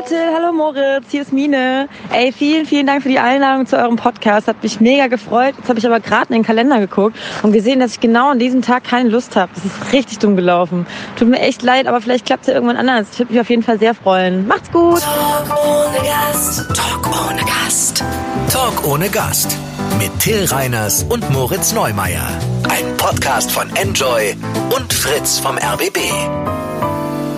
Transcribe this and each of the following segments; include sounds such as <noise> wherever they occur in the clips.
Hallo Till, hallo Moritz, hier ist Mine. Ey, vielen, vielen Dank für die Einladung zu eurem Podcast. Hat mich mega gefreut. Jetzt habe ich aber gerade in den Kalender geguckt und gesehen, dass ich genau an diesem Tag keine Lust habe. Das ist richtig dumm gelaufen. Tut mir echt leid, aber vielleicht klappt es ja irgendwann anders. Ich würde mich auf jeden Fall sehr freuen. Macht's gut. Talk ohne Gast. Talk ohne Gast. Talk ohne Gast. Mit Till Reiners und Moritz Neumeier. Ein Podcast von Enjoy und Fritz vom RBB.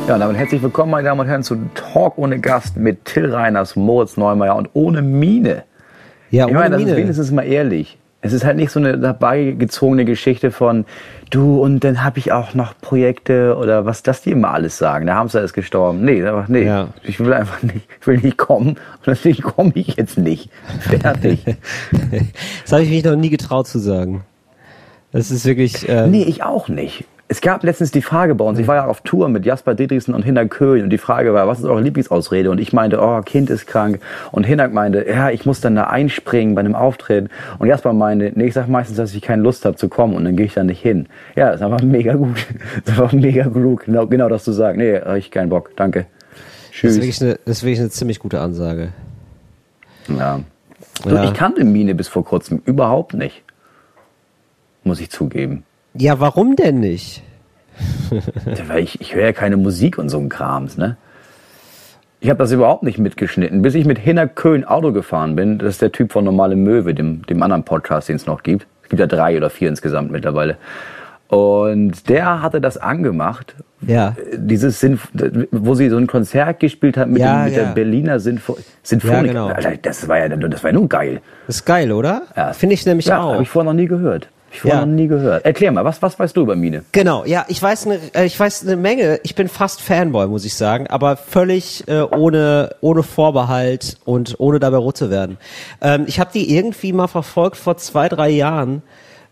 Ja, damit herzlich willkommen, meine Damen und Herren, zu Talk ohne Gast mit Till Reiners, Moritz Neumeier und ohne Mine. Ja, ich ohne meine, das ist Miene. wenigstens mal ehrlich. Es ist halt nicht so eine dabei gezogene Geschichte von du und dann habe ich auch noch Projekte oder was das die immer alles sagen. Der Hamster ist gestorben. Nee, einfach nee. Ja. Ich will einfach nicht, ich will nicht kommen und deswegen komme ich jetzt nicht. Fertig. <laughs> Das habe ich mich noch nie getraut zu sagen. Das ist wirklich. Ähm, Nee, ich auch nicht. Es gab letztens die Frage bei uns, ich war ja auf Tour mit Jasper Dietrichsen und Hinner Köhn und die Frage war, was ist eure Lieblingsausrede? Und ich meinte, oh, Kind ist krank. Und Hinner meinte, ja, ich muss dann da einspringen bei einem Auftritt. Und Jasper meinte, nee, ich sag meistens, dass ich keine Lust habe zu kommen und dann gehe ich da nicht hin. Ja, das ist einfach mega gut. <laughs> Das ist einfach mega klug, genau, genau das zu sagen. Nee, hab ich keinen Bock, danke. das, Tschüss. ist wirklich eine, das ist wirklich eine ziemlich gute Ansage. Ja. Ja. Ich kannte Mine bis vor kurzem überhaupt nicht. Muss ich zugeben. Ja, warum denn nicht? Weil ich, ich höre ja keine Musik und so ein Krams, ne? Ich habe das überhaupt nicht mitgeschnitten. Bis ich mit Hinner Köhn Auto gefahren bin, das ist der Typ von Normale Möwe, dem, dem anderen Podcast, den es noch gibt. Es gibt ja drei oder vier insgesamt mittlerweile. Und der hatte das angemacht. Ja. Dieses Sinf wo sie so ein Konzert gespielt hat mit, Ja, dem, mit ja. der Berliner Sinfo Sinfonik. genau. Alter, das war ja, das war ja nun geil. Das ist geil, oder? Ja. Finde ich nämlich Ja, auch. habe ich vorher noch nie gehört. Ich vorher Ja. noch nie gehört. Erklär mal, was, was weißt du über Mine? Genau, ja, ich weiß eine, äh, ich weiß eine Menge. Ich bin fast Fanboy, muss ich sagen, aber völlig äh, ohne ohne Vorbehalt und ohne dabei rot zu werden. Ähm, ich habe die irgendwie mal verfolgt vor zwei drei Jahren.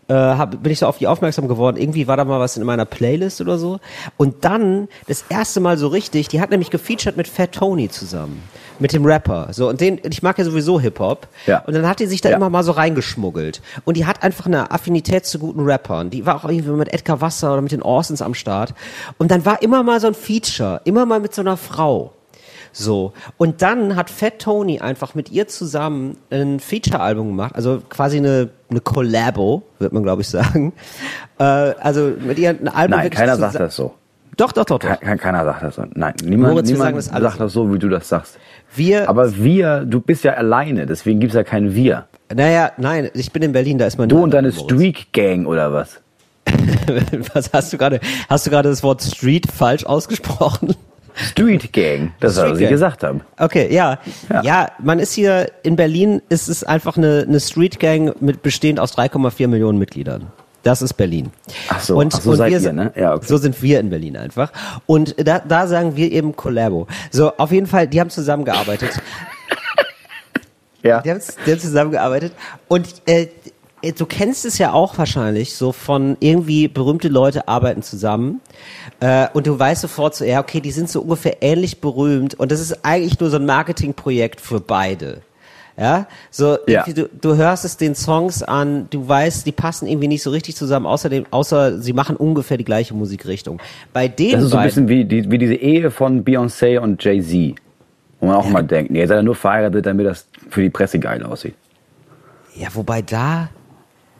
Äh, hab, bin ich so auf die aufmerksam geworden. Irgendwie war da mal was in meiner Playlist oder so. Und dann das erste Mal so richtig. Die hat nämlich gefeatured mit Fat Tony zusammen, mit dem Rapper. So und den, ich mag ja sowieso Hip Hop. Ja. Und dann hat die sich da Ja. immer mal so reingeschmuggelt. Und die hat einfach eine Affinität zu guten Rappern. Die war auch irgendwie mit Edgar Wasser oder mit den Orsons am Start. Und dann war immer mal so ein Feature, immer mal mit so einer Frau. So. Und dann hat Fat Tony einfach mit ihr zusammen ein Feature-Album gemacht, also quasi eine, eine Collabo, wird man glaube ich sagen. Äh, also mit ihr ein Album Nein, keiner sagt das so. Doch, doch, doch, doch. Ke- Kein, keiner sagt das so. Nein, niemand, Moritz, niemand das sagt das so, wie du das sagst. Wir, Aber wir, du bist ja alleine, deswegen gibt's ja kein Wir. naja, nein, ich bin in Berlin, da ist man Du und deine. Streak Gang oder was? <laughs> Was hast du gerade? Hast du gerade das Wort Street falsch ausgesprochen? Street Gang, das Street was Gang. gesagt habe. Okay, ja. Ja. ja. man ist hier in Berlin, ist es einfach eine, eine Street Gang mit bestehend aus 3,4 Millionen Mitgliedern. Das ist Berlin. Ach so, ach so seid wir ihr, sind- ne? Ja, okay. So sind wir in Berlin einfach. Und da, da sagen wir eben Collabo. So, auf jeden Fall, die haben zusammengearbeitet. <laughs> Ja. Die haben, die haben zusammengearbeitet. Und äh, du kennst es ja auch wahrscheinlich, so von irgendwie berühmte Leute arbeiten zusammen. Äh, und du weißt sofort so, ja, okay, die sind so ungefähr ähnlich berühmt. Und das ist eigentlich nur so ein Marketingprojekt für beide. Ja, so Ja. Du, du hörst es den Songs an, du weißt, die passen irgendwie nicht so richtig zusammen, außerdem, außer sie machen ungefähr die gleiche Musikrichtung. Bei den Das ist so ein bisschen wie, die, wie diese Ehe von Beyoncé und Jay-Z. Wo man auch immer denkt, nee, ihr seid ja nur verheiratet, damit das für die Presse geil aussieht. Ja, wobei da.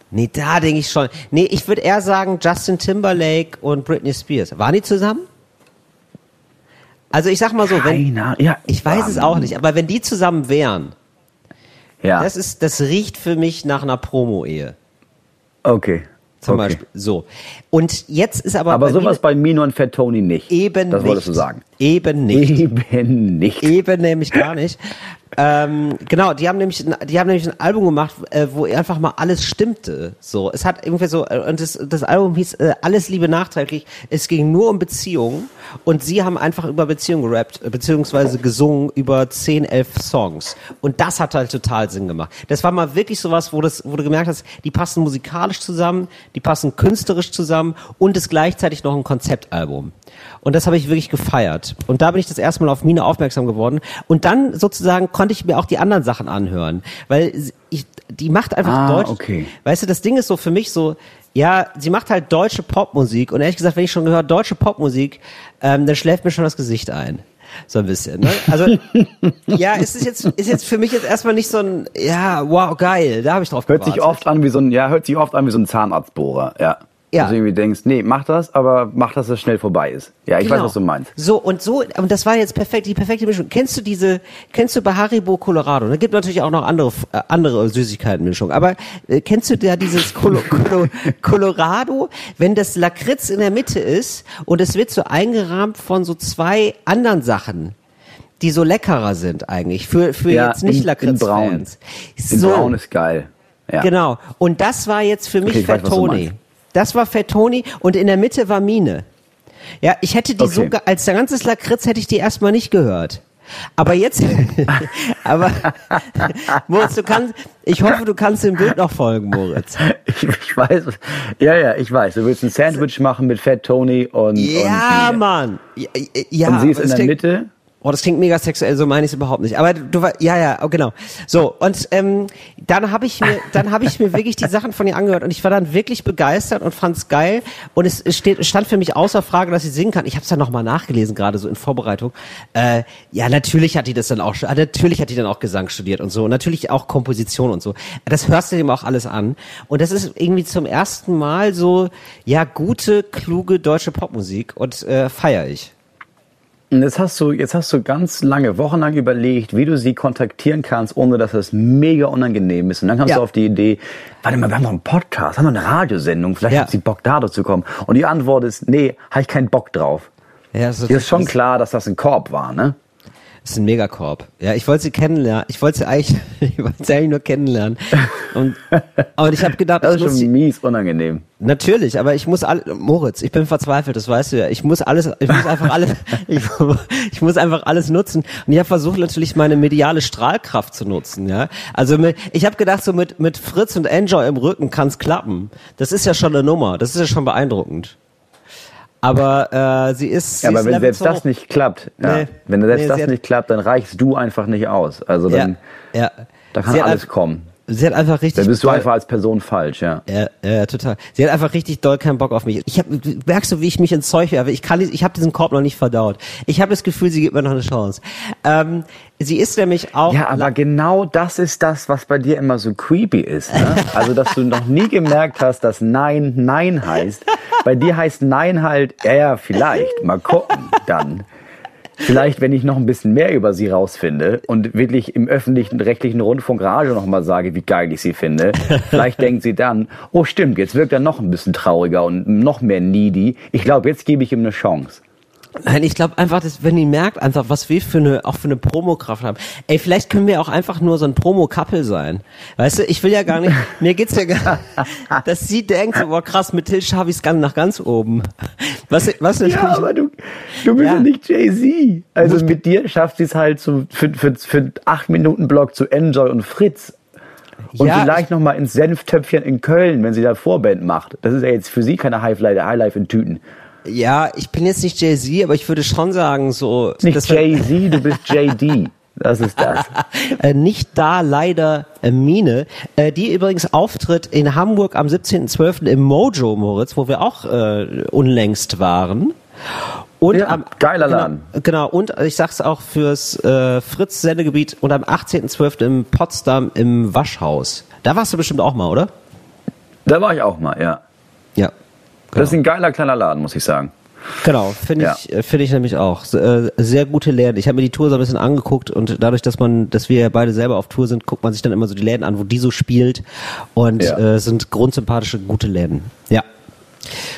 Nee, da denke ich schon. Nee, ich würde eher sagen, Justin Timberlake und Britney Spears. Waren die zusammen? Also ich sag mal so, wenn. Keiner, ja. Ich weiß es auch nicht, aber wenn die zusammen wären, Ja, das ist, das riecht für mich nach einer Promo-Ehe. okay. Zum okay. Beispiel. So. Und jetzt ist aber. Aber bei sowas mir bei Mino und Fat Tony nicht. eben Das nicht. wolltest du sagen. Eben nicht. Eben nicht. Eben nämlich gar nicht. <laughs> ähm, genau, die haben nämlich, die haben nämlich ein Album gemacht, äh, wo einfach mal alles stimmte. So, es hat irgendwie so, äh, und das, das Album hieß äh, Alles Liebe nachträglich. Es ging nur um Beziehungen und sie haben einfach über Beziehungen gerappt, äh, beziehungsweise gesungen über 10, 11 Songs. Und das hat halt total Sinn gemacht. Das war mal wirklich sowas, wo, das, wo du gemerkt hast, die passen musikalisch zusammen, die passen künstlerisch zusammen und ist gleichzeitig noch ein Konzeptalbum. Und das habe ich wirklich gefeiert. Und da bin ich das erste Mal auf Mine aufmerksam geworden. Und dann sozusagen konnte ich mir auch die anderen Sachen anhören. Weil ich, die macht einfach Ah, Deutsch. okay. Weißt du, das Ding ist so für mich so, ja, sie macht halt deutsche Popmusik. Und ehrlich gesagt, wenn ich schon gehört deutsche Popmusik, ähm, dann schläft mir schon das Gesicht ein. So ein bisschen, ne? Also, <laughs> ja, es ist jetzt, ist jetzt für mich jetzt erstmal nicht so ein, ja, wow, geil, da habe ich drauf Hört sich gewartet. oft an wie so ein, ja, hört sich oft an wie so ein Zahnarztbohrer, ja. Ja. Dass du irgendwie denkst, nee, mach das, aber mach, dass es schnell vorbei ist. Ja, ich weiß, Genau. was du meinst. So, und so, und das war jetzt perfekt, die perfekte Mischung. Kennst du diese, kennst du bei Haribo Colorado? Da gibt natürlich auch noch andere, äh, andere Süßigkeitenmischungen. Aber äh, kennst du da dieses Colo, <laughs> Colo, Colorado, wenn das Lakritz in der Mitte ist und es wird so eingerahmt von so zwei anderen Sachen? Die so leckerer sind eigentlich, für, für Ja, jetzt nicht in- in Braun. Lakritz-Fans. In So, Braun ist geil. Ja. Genau. Und das war jetzt für mich Okay, ich weiß, Das war Fettoni und in der Mitte war Mine. Ja, ich hätte die Okay. sogar, als der ganze Lakritz hätte ich die erstmal nicht gehört. Aber jetzt, <laughs> aber <laughs> Moritz, du kannst, ich hoffe, du kannst dem Bild noch folgen, Moritz. <laughs> Ich, ich weiß, ja, ja, ich weiß. Du willst ein Sandwich machen mit Fat Tony und, Ja, und, Mann. Ja, ja, und sie ist in der klingt- Mitte. Oh, das klingt mega sexuell, so meine ich es überhaupt nicht. Aber du war, ja, ja, oh, genau. So und ähm, dann habe ich mir, dann habe ich mir wirklich die Sachen von ihr angehört und ich war dann wirklich begeistert und fand's geil und es, steht, stand für mich außer Frage, dass sie singen kann. Ich habe es dann noch mal nachgelesen gerade so in Vorbereitung. Äh, ja, natürlich hat die das dann auch, natürlich hat die dann auch Gesang studiert und so und natürlich auch Komposition und so. Das hörst du dem auch alles an und das ist irgendwie zum ersten Mal so, ja, gute, kluge deutsche Popmusik und äh, feier ich. Jetzt hast du, jetzt hast du ganz lange, wochenlang überlegt, wie du sie kontaktieren kannst, ohne dass es mega unangenehm ist. Und dann kamst Ja. du auf die Idee, warte mal, wir haben doch einen Podcast, haben wir eine Radiosendung, vielleicht Ja. hat sie Bock da dazu kommen. Und die Antwort ist, nee, habe ich keinen Bock drauf. Ja, das Dir ist schon klar, dass das ein Korb war, ne? Das ist ein Megakorb. Ja, ich wollte sie kennenlernen. Ich wollte sie eigentlich, <laughs> ich wollte sie eigentlich nur kennenlernen. Und, und ich habe gedacht, Das ist schon mies unangenehm. natürlich, aber ich muss alle, Moritz, ich bin verzweifelt, das weißt du ja. Ich muss alles, ich muss einfach alles, <laughs> ich, ich muss einfach alles nutzen. Und ich habe versucht natürlich meine mediale Strahlkraft zu nutzen, ja. Also mit, ich habe gedacht, so mit, mit Fritz und Enjoy im Rücken kann's klappen. Das ist ja schon eine Nummer. Das ist ja schon beeindruckend. Aber äh, sie ist. Ja, sie aber ist wenn selbst das nicht klappt, ja, Nee. wenn selbst Nee, das nicht klappt, dann reichst du einfach nicht aus. Also dann, Ja, ja. da kann Sie alles kommen. Sie hat einfach richtig. Dann bist du doll- einfach als Person falsch, ja. Ja, ja, total. Sie hat einfach richtig doll keinen Bock auf mich. Ich hab, merkst du, wie ich mich ins Zeug werfe? Ich kann, ich habe diesen Korb noch nicht verdaut. Ich habe das Gefühl, sie gibt mir noch eine Chance. Ähm, sie ist nämlich auch. Ja, aber genau das ist das, was bei dir immer so creepy ist. Ne? <laughs> Also, dass du noch nie gemerkt hast, dass Nein Nein heißt. Bei dir heißt Nein halt, ja, ja, vielleicht, mal gucken, dann. Vielleicht, wenn ich noch ein bisschen mehr über sie rausfinde und wirklich im öffentlichen rechtlichen Rundfunk Radio noch mal sage, wie geil ich sie finde, <laughs> vielleicht denkt sie dann, oh stimmt, jetzt wirkt er noch ein bisschen trauriger und noch mehr needy. Ich glaube, jetzt gebe ich ihm eine Chance. Nein, ich glaube einfach, dass, wenn die merkt einfach, was wir für eine, auch für eine Promokraft haben. Ey, vielleicht können wir auch einfach nur so ein Promo-Couple sein. Weißt du, ich will ja gar nicht, <laughs> mir geht's ja gar, dass sie denkt, so, boah krass, mit Till ich's ganz nach ganz oben. Was, was natürlich, Ja, aber du, du bist ja, Ja. nicht Jay-Z. Also mit dir schafft sie es halt zu, für, für, für acht Minuten Block zu Enjoy und Fritz. Und Ja, vielleicht noch mal ins Senftöpfchen in Köln, wenn sie da Vorband macht. Das ist ja jetzt für sie keine Highlife in Tüten. Ja, ich bin jetzt nicht Jay-Z, aber ich würde schon sagen, so, Nicht Jay-Z, du bist JD. Das ist das. <laughs> äh, nicht da leider äh, Mine, äh, die übrigens auftritt in Hamburg am 17.12. im Mojo, Moritz, wo wir auch äh, unlängst waren. Und Ja, am, geiler genau, Laden. Genau, und ich sag's auch fürs äh, Fritz-Sendegebiet und am 18.12. in Potsdam im Waschhaus. Da warst du bestimmt auch mal, oder? Da war ich auch mal, ja. Ja. Das ist ein geiler kleiner Laden, muss ich sagen. Genau, finde Ja. ich, äh, finde ich nämlich auch. Äh, sehr gute Läden. Ich habe mir die Tour so ein bisschen angeguckt und dadurch, dass man, dass wir beide selber auf Tour sind, guckt man sich dann immer so die Läden an, wo die so spielt und Ja. äh, sind grundsympathische, gute Läden. Ja.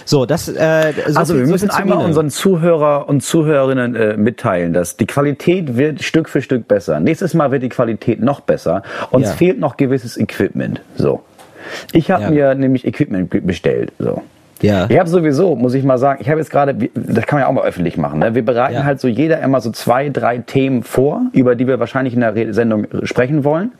So, das. Äh, so Also viel- wir so müssen einmal unseren Zuhörer und Zuhörerinnen äh, mitteilen, dass die Qualität wird Stück für Stück besser. Nächstes Mal wird die Qualität noch besser. Uns Ja. fehlt noch gewisses Equipment. So. Ich habe mir nämlich Equipment be- bestellt. So. Ja. Ich habe sowieso, muss ich mal sagen, ich habe jetzt gerade, das kann man ja auch mal öffentlich machen. Ne? Wir bereiten Ja. halt so jeder immer so zwei, drei Themen vor, über die wir wahrscheinlich in der Sendung sprechen wollen.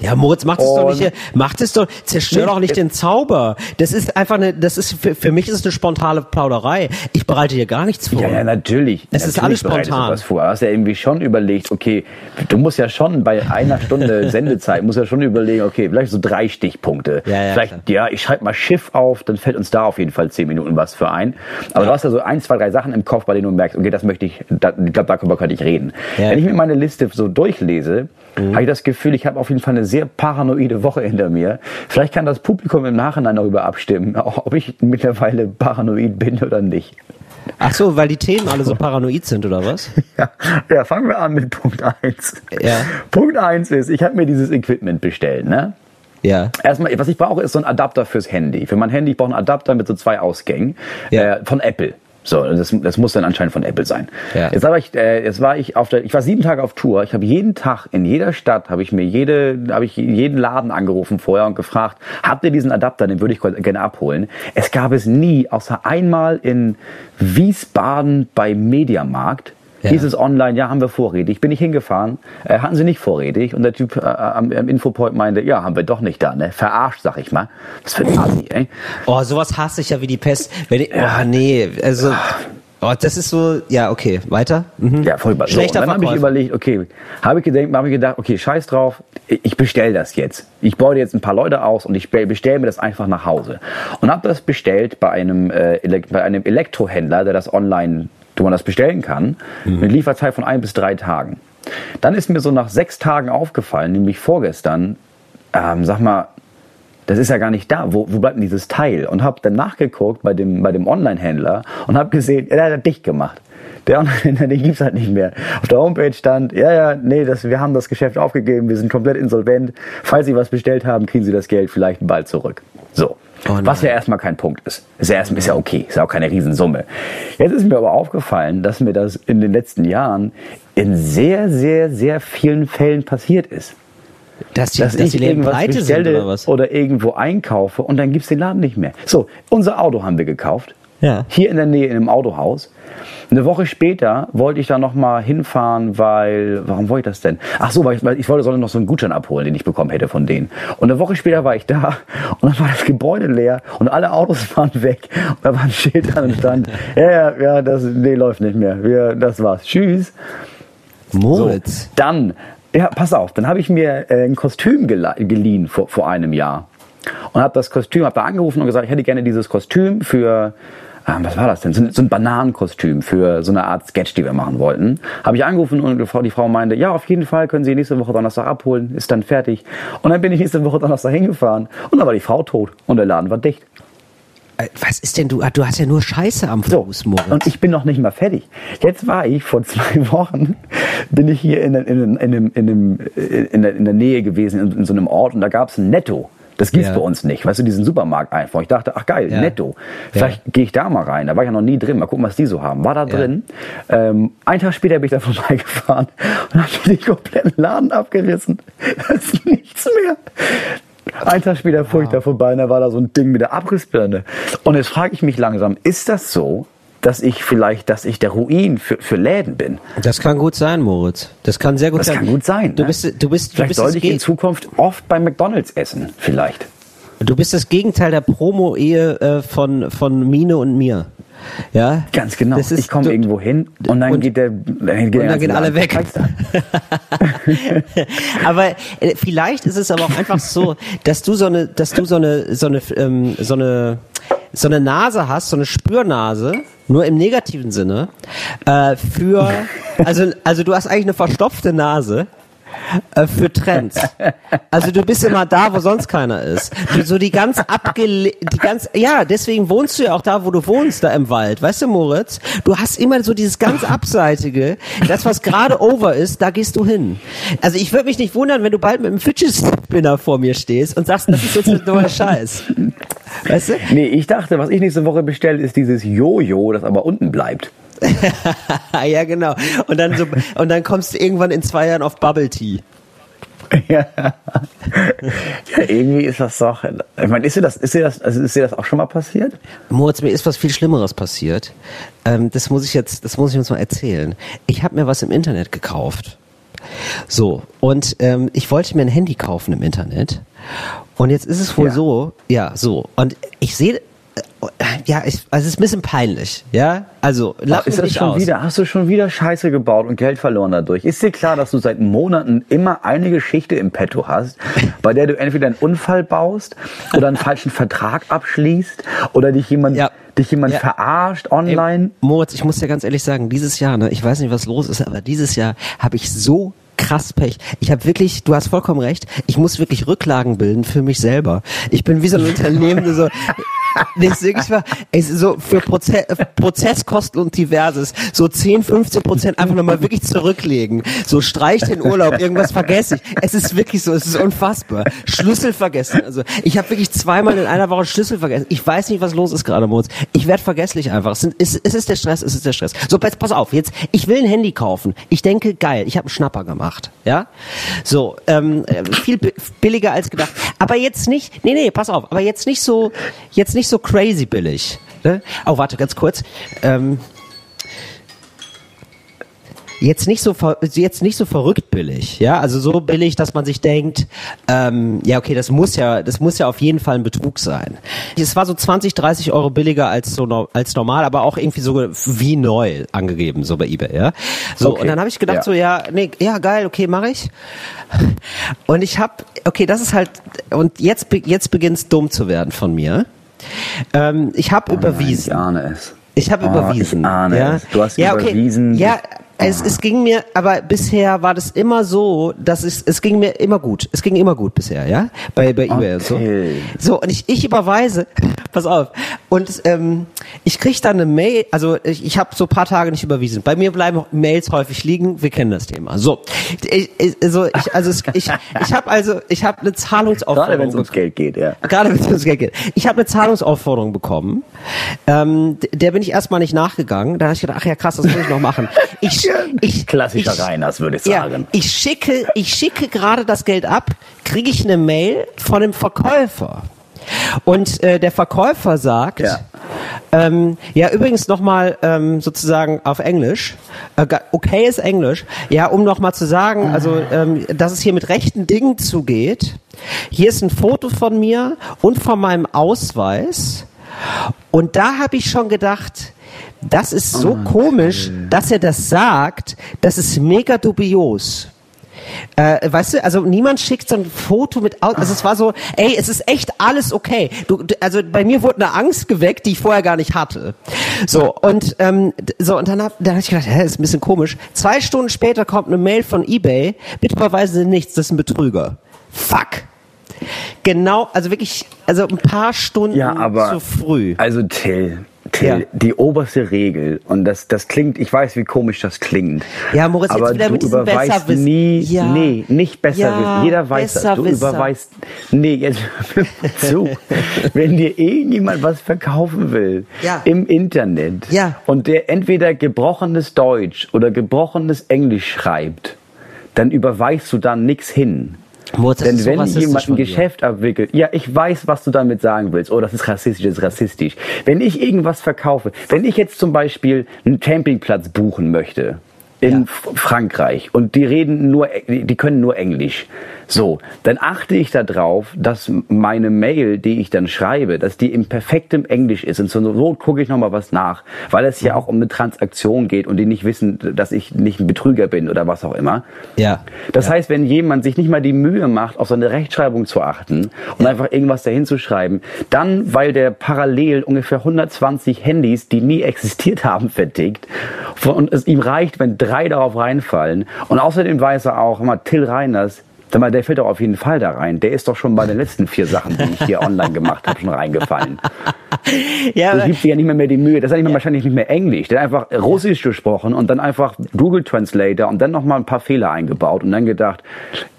Ja, Moritz, mach das doch nicht hier. Mach das doch, zerstör doch nicht es- den Zauber. Das ist einfach eine, das ist, für, für mich ist es eine spontane Plauderei. Ich bereite hier gar nichts vor. Ja, ja, natürlich. Es ist alles bereitest du spontan. Was vor. Du hast ja irgendwie schon überlegt, okay, du musst ja schon bei einer Stunde <laughs> Sendezeit, musst ja schon überlegen, okay, vielleicht so drei Stichpunkte. Ja, ja, vielleicht, ja, ich schreibe mal Schiff auf, dann fällt uns da auf jeden Fall zehn Minuten was für ein. Aber du hast ja so ein, zwei, drei Sachen im Kopf, bei denen du merkst, okay, das möchte ich, da, ich glaube, darüber könnte ich reden. Ja. Wenn ich mir meine Liste so durchlese, Mhm. habe ich das Gefühl, ich habe auf jeden Fall eine sehr paranoide Woche hinter mir. Vielleicht kann das Publikum im Nachhinein darüber abstimmen, <laughs> ob ich mittlerweile paranoid bin oder nicht. Ach so, weil die Themen alle so paranoid sind, oder was? <laughs> Ja, ja, fangen wir an mit Punkt 1. Ja. Punkt 1 ist, ich habe mir dieses Equipment bestellt. Ne? Ja. Erstmal, was ich brauche, ist so ein Adapter fürs Handy. Für mein Handy ich brauche einen Adapter mit so zwei Ausgängen Ja. äh, von Apple. So, das, das muss dann anscheinend von Apple sein. Ja. Jetzt, war ich, äh, jetzt war ich auf der, ich war sieben Tage auf Tour. Ich habe jeden Tag in jeder Stadt habe ich mir jede, habe ich jeden Laden angerufen vorher und gefragt, habt ihr diesen Adapter? Den würde ich gerne abholen. Es gab es nie, außer einmal in Wiesbaden bei Mediamarkt. Ja. Hieß es online, ja, haben wir vorrätig. Bin ich hingefahren, äh, hatten sie nicht vorrätig. Und der Typ äh, am, am Infopoint meinte, ja, haben wir doch nicht da, ne? Verarscht, sag ich mal. Was für ein Assi, ey. Oh, sowas hasse ich ja wie die Pest. Wenn ich, oh, nee, also, oh, das ist so, ja, okay, weiter. Mhm. Ja. So, Schlechter und dann habe ich überlegt, okay, habe ich gedacht, habe ich gedacht, okay, scheiß drauf, ich bestell das jetzt. Ich baue jetzt ein paar Leute aus und ich bestelle mir das einfach nach Hause. Und habe das bestellt bei einem, äh, bei einem Elektrohändler, der das online, wo man das bestellen kann, mit Lieferzeit von ein bis drei Tagen. Dann ist mir so nach sechs Tagen aufgefallen, nämlich vorgestern, ähm, sag mal, das ist ja gar nicht da. Wo, wo bleibt denn dieses Teil? Und habe dann nachgeguckt bei dem, bei dem Online-Händler und habe gesehen, der hat dicht gemacht. Der Online-Händler, den gibt's halt nicht mehr. Auf der Homepage stand, ja, ja, nee, das, wir haben das Geschäft aufgegeben, wir sind komplett insolvent. Falls Sie was bestellt haben, kriegen Sie das Geld vielleicht bald zurück. So. Oh was ja erstmal kein Punkt ist. Ist ja, erst, ist ja okay, ist ja auch keine Riesensumme. Jetzt ist mir aber aufgefallen, dass mir das in den letzten Jahren in sehr, sehr, sehr vielen Fällen passiert ist Dass die, dass, dass ich die irgendwas bestelle oder oder irgendwo einkaufe und dann gibt's den Laden nicht mehr. So, unser Auto haben wir gekauft. Ja. Hier in der Nähe in einem Autohaus. Eine Woche später wollte ich da noch mal hinfahren, weil warum wollte ich das denn? Ach so, weil ich, weil ich wollte sollte noch so einen Gutschein abholen, den ich bekommen hätte von denen. Und eine Woche später war ich da <laughs> und dann war das Gebäude leer und alle Autos <laughs> waren weg und da war ein Schild dran und stand, <laughs> ja, ja, ja, das nee, läuft nicht mehr. Wir, das war's. Tschüss. So, Moritz. dann, ja, pass auf, dann habe ich mir äh, ein Kostüm geliehen vor, vor einem Jahr. Und habe das Kostüm, habe da angerufen und gesagt, ich hätte gerne dieses Kostüm für, ähm, was war das denn? So, ein- so ein Bananenkostüm für so eine Art Sketch, die wir machen wollten. Habe ich angerufen und die Frau, die Frau meinte, ja, auf jeden Fall können Sie nächste Woche Donnerstag abholen, ist dann fertig. Und dann bin ich nächste Woche Donnerstag hingefahren und dann war die Frau tot und der Laden war dicht. Äh, Was ist denn du? Ah, Du hast ja nur Scheiße am So, Fuß, Moritz. und ich bin noch nicht mal fertig. Jetzt war ich vor zwei <laughs> Wochen, bin ich hier in, in, in, in, in, in, der, in der Nähe gewesen, in, in so einem Ort, und da gab es ein Netto. Das gibt's Ja. bei uns nicht. Weißt du, diesen Supermarkt einfach. Ich dachte, ach geil, Ja. Netto. Vielleicht gehe ich da mal rein. Da war ich ja noch nie drin. Mal gucken, was die so haben. War da Ja. drin. Ähm, einen Tag später bin ich da <laughs> vorbeigefahren und habe den kompletten Laden abgerissen. <laughs> Da ist nichts mehr. Einen Tag später fuhr ich da vorbei und da war da so ein Ding mit der Abrissbirne. Und jetzt frage ich mich langsam, ist das so, dass ich vielleicht, dass ich der Ruin für, für Läden bin? Das kann gut sein, Moritz. Das kann sehr gut Das sein. kann gut sein. Du ne? bist, du bist, du vielleicht bist, sollte das ich in Zukunft oft bei McDonalds essen, vielleicht. du bist das Gegenteil der Promo-Ehe äh, von, von Mine und mir. Ja? Ganz genau. Das ist- ich komme irgendwo hin und dann und- geht der, dann geht, der Und dann gehen alle weg. <laughs> aber äh, vielleicht ist es aber auch einfach so, dass du so eine, dass du so eine, so eine, ähm, so eine, so eine Nase hast, so eine Spürnase, nur im negativen Sinne, äh, für, <laughs> also, also du hast eigentlich eine verstopfte Nase. Äh, Für Trends. Also du bist immer da, wo sonst keiner ist. So die ganz abgele die ganz, ja, deswegen wohnst du ja auch da, wo du wohnst, da im Wald. Weißt du, Moritz? Du hast immer so dieses ganz abseitige, das was gerade over ist, da gehst du hin. Also ich würde mich nicht wundern, wenn du bald mit einem Fidget Spinner vor mir stehst und sagst, das ist jetzt ein neuer Scheiß. Weißt du? Nee, ich dachte, was ich nächste Woche bestelle, ist dieses Jojo, das aber unten bleibt. <laughs> ja, genau. Und dann so, und dann kommst du irgendwann in zwei Jahren auf Bubble Tea. ja. ja, irgendwie ist das doch. Ich meine, ist dir das, ist dir das, also ist dir das auch schon mal passiert? Moritz, mir ist was viel Schlimmeres passiert. Ähm, das muss ich jetzt, das muss ich uns mal erzählen. Ich habe mir was im Internet gekauft. So, und ähm, ich wollte mir ein Handy kaufen im Internet. Und jetzt ist es wohl Ja. so, ja, so. Und ich sehe, ja, ich, also es ist ein bisschen peinlich, ja. Also, lach ist das schon aus. wieder? Hast du schon wieder Scheiße gebaut und Geld verloren dadurch? Ist dir klar, dass du seit Monaten immer eine Geschichte im Petto hast, <laughs> bei der du entweder einen Unfall baust oder einen falschen Vertrag abschließt oder dich jemand, Ja. dich jemand Ja. verarscht online? Moritz, ich muss dir ganz ehrlich sagen, dieses Jahr, ne, ich weiß nicht, was los ist, aber dieses Jahr habe ich so krass Pech. Ich habe wirklich, du hast vollkommen recht, ich muss wirklich Rücklagen bilden für mich selber. Ich bin wie so ein <laughs> Unternehmen, der wirklich war, ey, so für Proze Prozesskosten und diverses, so 10, 15 Prozent einfach nochmal wirklich zurücklegen. So streich den Urlaub, irgendwas vergesse ich. Es ist wirklich so, es ist unfassbar. Schlüssel vergessen. Also ich habe wirklich zweimal in einer Woche Schlüssel vergessen. Ich weiß nicht, was los ist gerade, Moritz. Ich werde vergesslich einfach. Es, sind, es, es ist der Stress, es ist der Stress. So, pass, pass auf, jetzt, ich will ein Handy kaufen. Ich denke, geil, ich habe einen Schnapper gemacht. Ja? So, ähm, äh, viel bi- billiger als gedacht. Aber jetzt nicht, nee, nee, pass auf, aber jetzt nicht so, jetzt nicht so crazy billig. Ne? Oh, warte, ganz kurz. Ähm, jetzt nicht so jetzt nicht so verrückt billig, ja, also so billig, dass man sich denkt, ähm, ja okay, das muss ja, das muss ja auf jeden Fall ein Betrug sein. Es war so 20, 30 Euro billiger als so no- als normal, aber auch irgendwie so wie neu angegeben so bei eBay, ja. So Okay, und dann habe ich gedacht ja. so ja, nee, ja geil, okay, mache ich. Und ich habe, okay, das ist halt und jetzt jetzt beginnt's dumm zu werden von mir. Ähm, ich habe überwiesen. Ich ahne es. Ich habe Oh, überwiesen. ich ahne ja. es. Du hast ja, okay. überwiesen. Ja, es, es ging mir, aber bisher war das immer so, dass es, es ging mir immer gut. Es ging immer gut bisher, ja, bei bei eBay und so. Okay. So und ich ich überweise, <laughs> pass auf. Und ähm, ich krieg dann eine Mail, also ich, ich habe so ein paar Tage nicht überwiesen. Bei mir bleiben Mails häufig liegen. Wir kennen das Thema. So, ich, ich, also ich also ich ich habe also ich habe eine Zahlungsaufforderung. Gerade wenn es ums. Geld geht, ja. Gerade wenn es ums Geld geht. Ich habe eine Zahlungsaufforderung bekommen. Ähm, der bin ich erstmal nicht nachgegangen. Da habe ich gedacht, ach ja krass, das muss ich noch machen. Ich, <laughs> ich, Klassischer ich, Reiners, würde ich Ja, sagen. ich schicke, ich schicke gerade das Geld ab, kriege ich eine Mail von einem Verkäufer. Und äh, der Verkäufer sagt, Ja. ähm, ja übrigens nochmal ähm, sozusagen auf Englisch, äh, okay ist Englisch, ja um nochmal zu sagen, also ähm, dass es hier mit rechten Dingen zugeht. Hier ist ein Foto von mir und von meinem Ausweis. Und da habe ich schon gedacht, das ist so komisch, dass er das sagt. Das ist mega dubios. Äh, weißt du, also niemand schickt so ein Foto mit aus. Also es war so, ey, es ist echt alles okay. Du, du, also bei mir wurde eine Angst geweckt, die ich vorher gar nicht hatte. So und ähm, so und dann hab, dann hab ich gedacht, hä, ist ein bisschen komisch. Zwei Stunden später kommt eine Mail von eBay. Bitte überweisen Sie nichts, das ist ein Betrüger. Fuck. Genau, also wirklich, also ein paar Stunden Ja, aber zu früh. Also Till, Till, Ja. die oberste Regel und das das klingt, ich weiß, wie komisch das klingt. Ja, Moritz, jetzt aber wieder du mit diesem überweist Besserwissen. nie, Ja. nee, nicht besser Ja, wissen. Jeder weiß das. Du überweist, nee, jetzt zu. <laughs> Wenn dir irgendjemand was verkaufen will Ja. im Internet Ja. und der entweder gebrochenes Deutsch oder gebrochenes Englisch schreibt, dann überweist du da nix hin. Moritz, Denn wenn jemand ein. Geschäft abwickelt, ja, ich weiß, was du damit sagen willst. Oh, das ist rassistisch, das ist rassistisch. Wenn ich irgendwas verkaufe, wenn ich jetzt zum Beispiel einen Campingplatz buchen möchte in Ja. Frankreich und die reden nur, die können nur Englisch, so, dann achte ich darauf, dass meine Mail, die ich dann schreibe, dass die im perfektem Englisch ist. Und zur Not gucke ich nochmal was nach, weil es Mhm. ja auch um eine Transaktion geht und die nicht wissen, dass ich nicht ein Betrüger bin oder was auch immer. Ja. Das heißt, wenn jemand sich nicht mal die Mühe macht, auf seine Rechtschreibung zu achten und einfach irgendwas dahin zu schreiben, dann, weil der parallel ungefähr 120 Handys, die nie existiert haben, vertickt und es ihm reicht, wenn drei darauf reinfallen und außerdem weiß er auch, mal Till Reiners, Sag mal, der fällt doch auf jeden Fall da rein. Der ist doch schon bei den letzten vier Sachen, die ich hier <laughs> online gemacht habe, schon reingefallen. Ja, aber- gibst dir ja nicht mehr, mehr die Mühe. Das ist ja nicht mehr, wahrscheinlich nicht mehr Englisch. Der hat einfach Russisch gesprochen und dann einfach Google Translator und dann noch mal ein paar Fehler eingebaut und dann gedacht,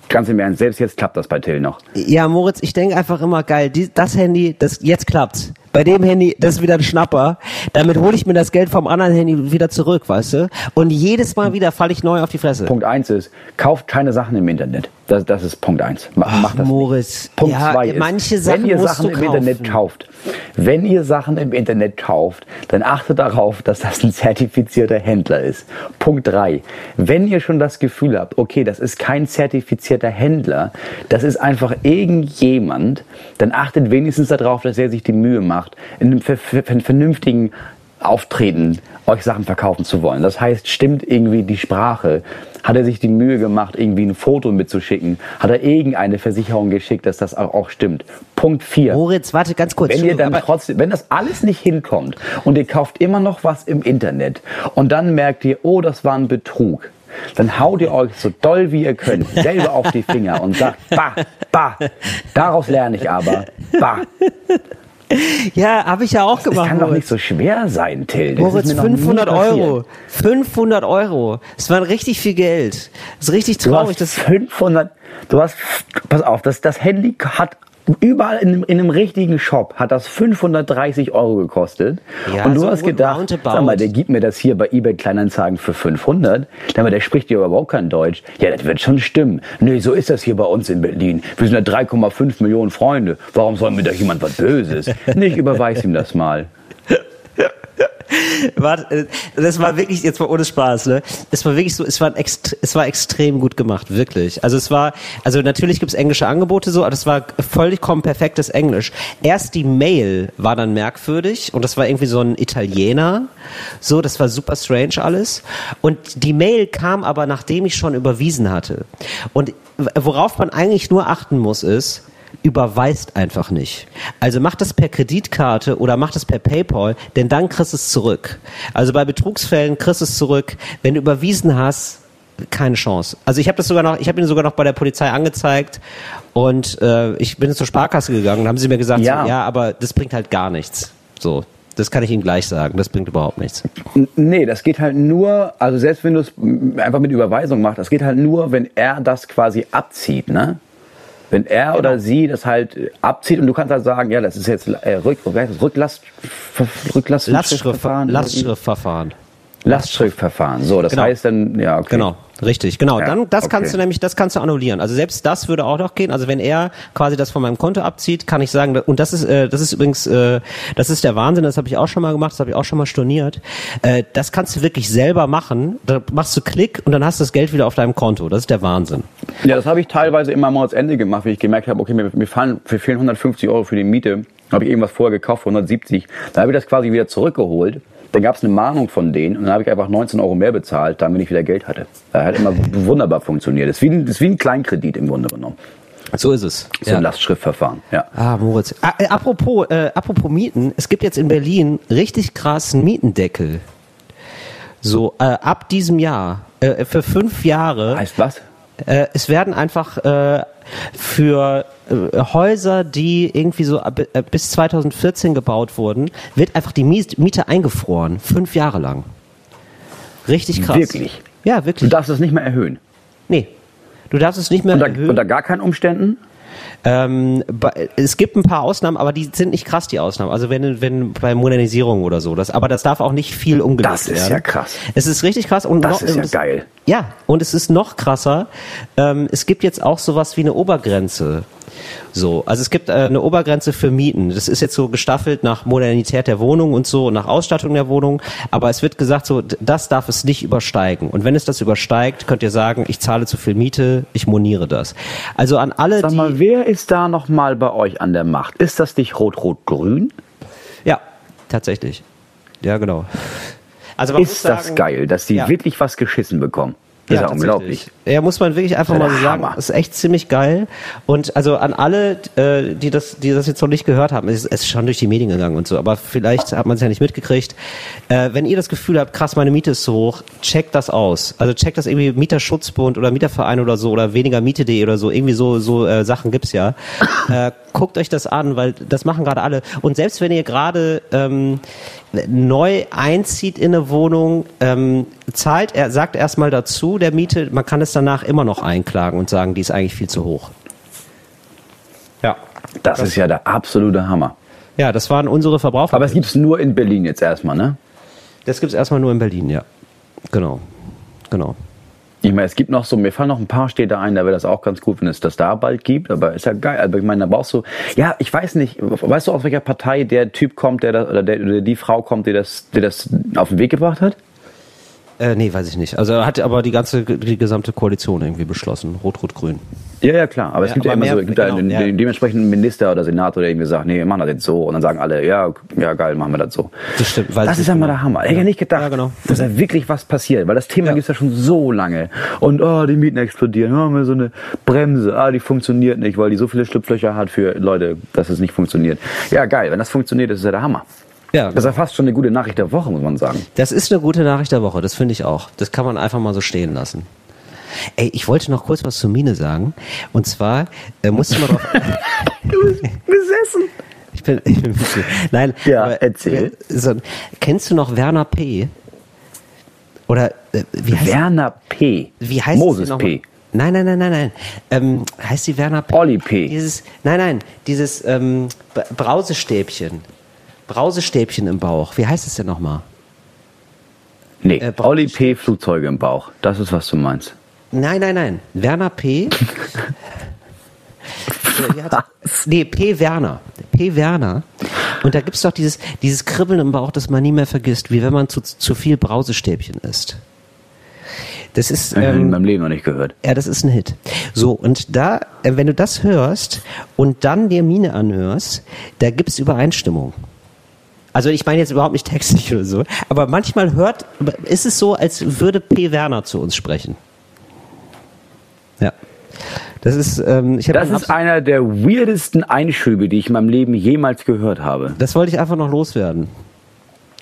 ganz im Ernst, selbst jetzt klappt das bei Till noch. Ja, Moritz, ich denke einfach immer geil, die, das Handy, das jetzt klappt's. Bei dem Handy, das ist wieder ein Schnapper. Damit hole ich mir das Geld vom anderen Handy wieder zurück, weißt du? Und jedes Mal wieder falle ich neu auf die Fresse. Punkt eins ist, kauft keine Sachen im Internet. Das, das ist Punkt eins. Ma- Ach, Macht das Moritz. Nicht. Punkt Ja, zwei ist, manche Sachen wenn ihr Sachen im Internet kaufen. kauft, wenn ihr Sachen im Internet kauft, dann achtet darauf, dass das ein zertifizierter Händler ist. Punkt drei. Wenn ihr schon das Gefühl habt, okay, das ist kein zertifizierter Händler, das ist einfach irgendjemand, dann achtet wenigstens darauf, dass er sich die Mühe macht, in einem ver- ver- ver- vernünftigen Auftreten euch Sachen verkaufen zu wollen. Das heißt, stimmt irgendwie die Sprache? Hat er sich die Mühe gemacht, irgendwie ein Foto mitzuschicken? Hat er irgendeine Versicherung geschickt, dass das auch, auch stimmt? Punkt 4. Moritz, warte ganz kurz. Wenn ihr dann trotzdem, wenn das alles nicht hinkommt und ihr kauft immer noch was im Internet und dann merkt ihr, oh, das war ein Betrug, dann haut ihr euch so doll wie ihr könnt selber auf die Finger und sagt, bah, bah, daraus lerne ich aber, bah. <laughs> ja, habe ich ja auch Das gemacht. kann doch nicht so schwer sein, Till. Das Moritz, ist mir noch nie 500 passiert. Euro. 500 Euro. Das war richtig viel Geld. Das ist richtig Du traurig. hast Das, 500, du hast, pass auf, das, das Handy hat überall in, einem- in einem richtigen Shop hat das 530 Euro gekostet. Ja, und du so hast gedacht, sag mal, der gibt mir das hier bei eBay Kleinanzeigen für 500. Sag mal, der spricht ja überhaupt kein Deutsch. Ja, das wird schon stimmen. Nee, so ist das hier bei uns in Berlin. Wir sind ja 3,5 Millionen Freunde. Warum soll mir da jemand was Böses? <laughs> Nee, ich überweis ihm das mal. Äh, das war wirklich, jetzt mal ohne Spaß, ne? Es war wirklich so, es war, ext es war extrem gut gemacht, wirklich. Also es war, also natürlich gibt's englische Angebote so, aber das war vollkommen perfektes Englisch. Erst die Mail war dann merkwürdig und das war irgendwie so ein Italiener, so, das war super strange alles. Und die Mail kam aber, nachdem ich schon überwiesen hatte. Und worauf man eigentlich nur achten muss, ist, überweist einfach nicht. Also mach das per Kreditkarte oder mach das per PayPal, denn dann kriegst du es zurück. Also bei Betrugsfällen kriegst du es zurück. Wenn du überwiesen hast, keine Chance. Also ich habe das sogar noch, ich habe ihn sogar noch bei der Polizei angezeigt und äh, ich bin zur Sparkasse gegangen und haben sie mir gesagt, Ja. so, ja, aber das bringt halt gar nichts. So, das kann ich Ihnen gleich sagen. Das bringt überhaupt nichts. Nee, das geht halt nur, also selbst wenn du es einfach mit Überweisung machst, das geht halt nur, wenn er das quasi abzieht, ne? Wenn er Genau. oder sie das halt äh, abzieht und du kannst halt sagen, ja, das ist jetzt äh, Rück? Rücklast, Rücklast, Lastschriftverfahren. Lastschriftverfahren. Lastschriftverfahren. So, das Genau. heißt dann, ja, okay. Genau, richtig, genau. Ja, Dann das kannst okay. du nämlich, das kannst du annullieren. Also selbst das würde auch noch gehen. Also wenn er quasi das von meinem Konto abzieht, kann ich sagen, und das ist, äh, das ist übrigens, äh, das ist der Wahnsinn. Das habe ich auch schon mal gemacht, das habe ich auch schon mal storniert. Äh, das kannst du wirklich selber machen. Da machst du Klick und dann hast du das Geld wieder auf deinem Konto. Das ist der Wahnsinn. Ja, das habe ich teilweise immer mal als Ende gemacht, wie ich gemerkt habe, okay, mir, mir, fallen, fehlen 150 Euro für die Miete. Habe ich irgendwas vorher gekauft für 170. Dann habe ich das quasi wieder zurückgeholt. Dann gab es eine Mahnung von denen und dann habe ich einfach 19 Euro mehr bezahlt, damit ich wieder Geld hatte. Das hat immer <laughs> wunderbar funktioniert. Das ist wie ein, das ist wie ein Kleinkredit im Grunde genommen. So ist es. So ein Lastschriftverfahren. Ja. Ah, Moritz. Ah, äh, apropos, äh, apropos Mieten, es gibt jetzt in Berlin richtig krassen Mietendeckel. So, äh, ab diesem Jahr, äh, für fünf Jahre, Heißt was? Äh, es werden einfach äh, für äh, Häuser, die irgendwie so ab, äh, bis 2014 gebaut wurden, wird einfach die Miete eingefroren. Fünf Jahre lang. Richtig krass. Wirklich? Ja, Du wirklich. darfst es nicht mehr erhöhen. Nee. Du darfst es nicht mehr Unter, erhöhen. unter gar keinen Umständen? Ähm, es gibt ein paar Ausnahmen, aber die sind nicht krass, die Ausnahmen. Also wenn, wenn bei Modernisierung oder so. Das, aber das darf auch nicht viel umgenutzt Das ist werden. ja krass. Es ist richtig krass. Und Das noch, ist ja das- geil. Ja, und es ist noch krasser. Ähm, es gibt jetzt auch sowas wie eine Obergrenze. So, also es gibt äh, eine Obergrenze für Mieten. Das ist jetzt so gestaffelt nach Modernität der Wohnung und so, nach Ausstattung der Wohnung. Aber es wird gesagt, so, das darf es nicht übersteigen. Und wenn es das übersteigt, könnt ihr sagen, ich zahle zu viel Miete, ich moniere das. Also an alle, Sag mal, wer ist da noch mal bei euch an der Macht? Ist das nicht Rot-Rot-Grün? Ja, tatsächlich. Ja, genau. Also Ist das sagen- geil, dass die Ja. wirklich was geschissen bekommen? Das ist ja unglaublich. Ja, muss man wirklich einfach mal ist so sagen. Hammer. Ist echt ziemlich geil. Und also an alle, äh, die das, die das jetzt noch nicht gehört haben, es es ist schon durch die Medien gegangen und so, aber vielleicht hat man es ja nicht mitgekriegt. Äh, wenn ihr das Gefühl habt, krass, meine Miete ist zu hoch, checkt das aus. Also checkt das irgendwie Mieterschutzbund oder Mieterverein oder so oder weniger Miete.de oder so. Irgendwie so, so äh, Sachen gibt's ja. äh, guckt euch das an, weil das machen gerade alle. Und selbst wenn ihr gerade ähm, neu einzieht in eine Wohnung, ähm, zahlt, er sagt erstmal dazu der Miete, man kann es danach immer noch einklagen und sagen, die ist eigentlich viel zu hoch. Ja. Das ist ja der absolute Hammer. Ja, das waren unsere Verbraucher. Aber es gibt's nur in Berlin jetzt erstmal, ne? das gibt's erstmal nur in Berlin, ja. Genau. Genau. Ich meine, es gibt noch so, mir fallen noch ein paar Städte ein, da wäre das auch ganz gut, wenn es das da bald gibt, aber ist ja geil. Aber ich meine, da brauchst du, ja, ich weiß nicht, weißt du, aus welcher Partei der Typ kommt, der das, oder, der, oder die Frau kommt, die das, die das auf den Weg gebracht hat? Äh, nee, weiß ich nicht. Also hat aber die ganze, die gesamte Koalition irgendwie beschlossen. Rot-Rot-Grün. Ja, ja, klar. Aber es Ja, gibt ja aber immer mehr- so, gibt ja genau, den, ja. den dementsprechenden Minister oder Senator, der irgendwie sagt, nee, wir machen das jetzt so. Und dann sagen alle, ja, ja, geil, machen wir das so. Das stimmt. Das ist ja mal genau. der Hammer. Ich hätte nicht gedacht, Ja, genau. dass da wirklich was passiert, weil das Thema Ja. gibt's ja schon so lange. Und oh, die Mieten explodieren, oh, haben wir so eine Bremse, ah, die funktioniert nicht, weil die so viele Schlupflöcher hat für Leute, dass es nicht funktioniert. Ja, geil, wenn das funktioniert, ist ja der Hammer. Ja, Das ist ja fast schon eine gute Nachricht der Woche, muss man sagen. Das ist eine gute Nachricht der Woche, das finde ich auch. Das kann man einfach mal so stehen lassen. Ey, ich wollte noch kurz was zu Mine sagen. Und zwar äh, musste man drauf. <laughs> Gesessen. ich bin, ich bin witzig. Nein, Ja, erzähl. äh, So, kennst du noch Werner P? Oder äh, wie heißt Werner P. wie heißt Moses sie P. Nein, nein, nein, nein, nein. Ähm, heißt die Werner P? Olli P. Dieses, nein, nein, dieses ähm, Brausestäbchen. Brausestäbchen im Bauch. Wie heißt es denn nochmal? Nee, Äh, Olli. P. Flugzeuge im Bauch. Das ist, was du meinst. Nein, nein, nein. Werner P. <laughs> Hat- nee, P. Werner. P. Werner. Und da gibt's doch dieses, dieses Kribbeln im Bauch, das man nie mehr vergisst, wie wenn man zu, zu viel Brausestäbchen isst. Das ist, Ähm, in meinem Leben noch nicht gehört. ja, das ist ein Hit. So, und da, äh, wenn du das hörst und dann dir Mine anhörst, da gibt's Übereinstimmung. Also ich meine jetzt überhaupt nicht textlich oder so, aber manchmal hört, ist es so, als würde P. Werner zu uns sprechen. Ja. Das ist, ähm, ich Das ist einer der weirdesten Einschübe, die ich in meinem Leben jemals gehört habe. das wollte ich einfach noch loswerden.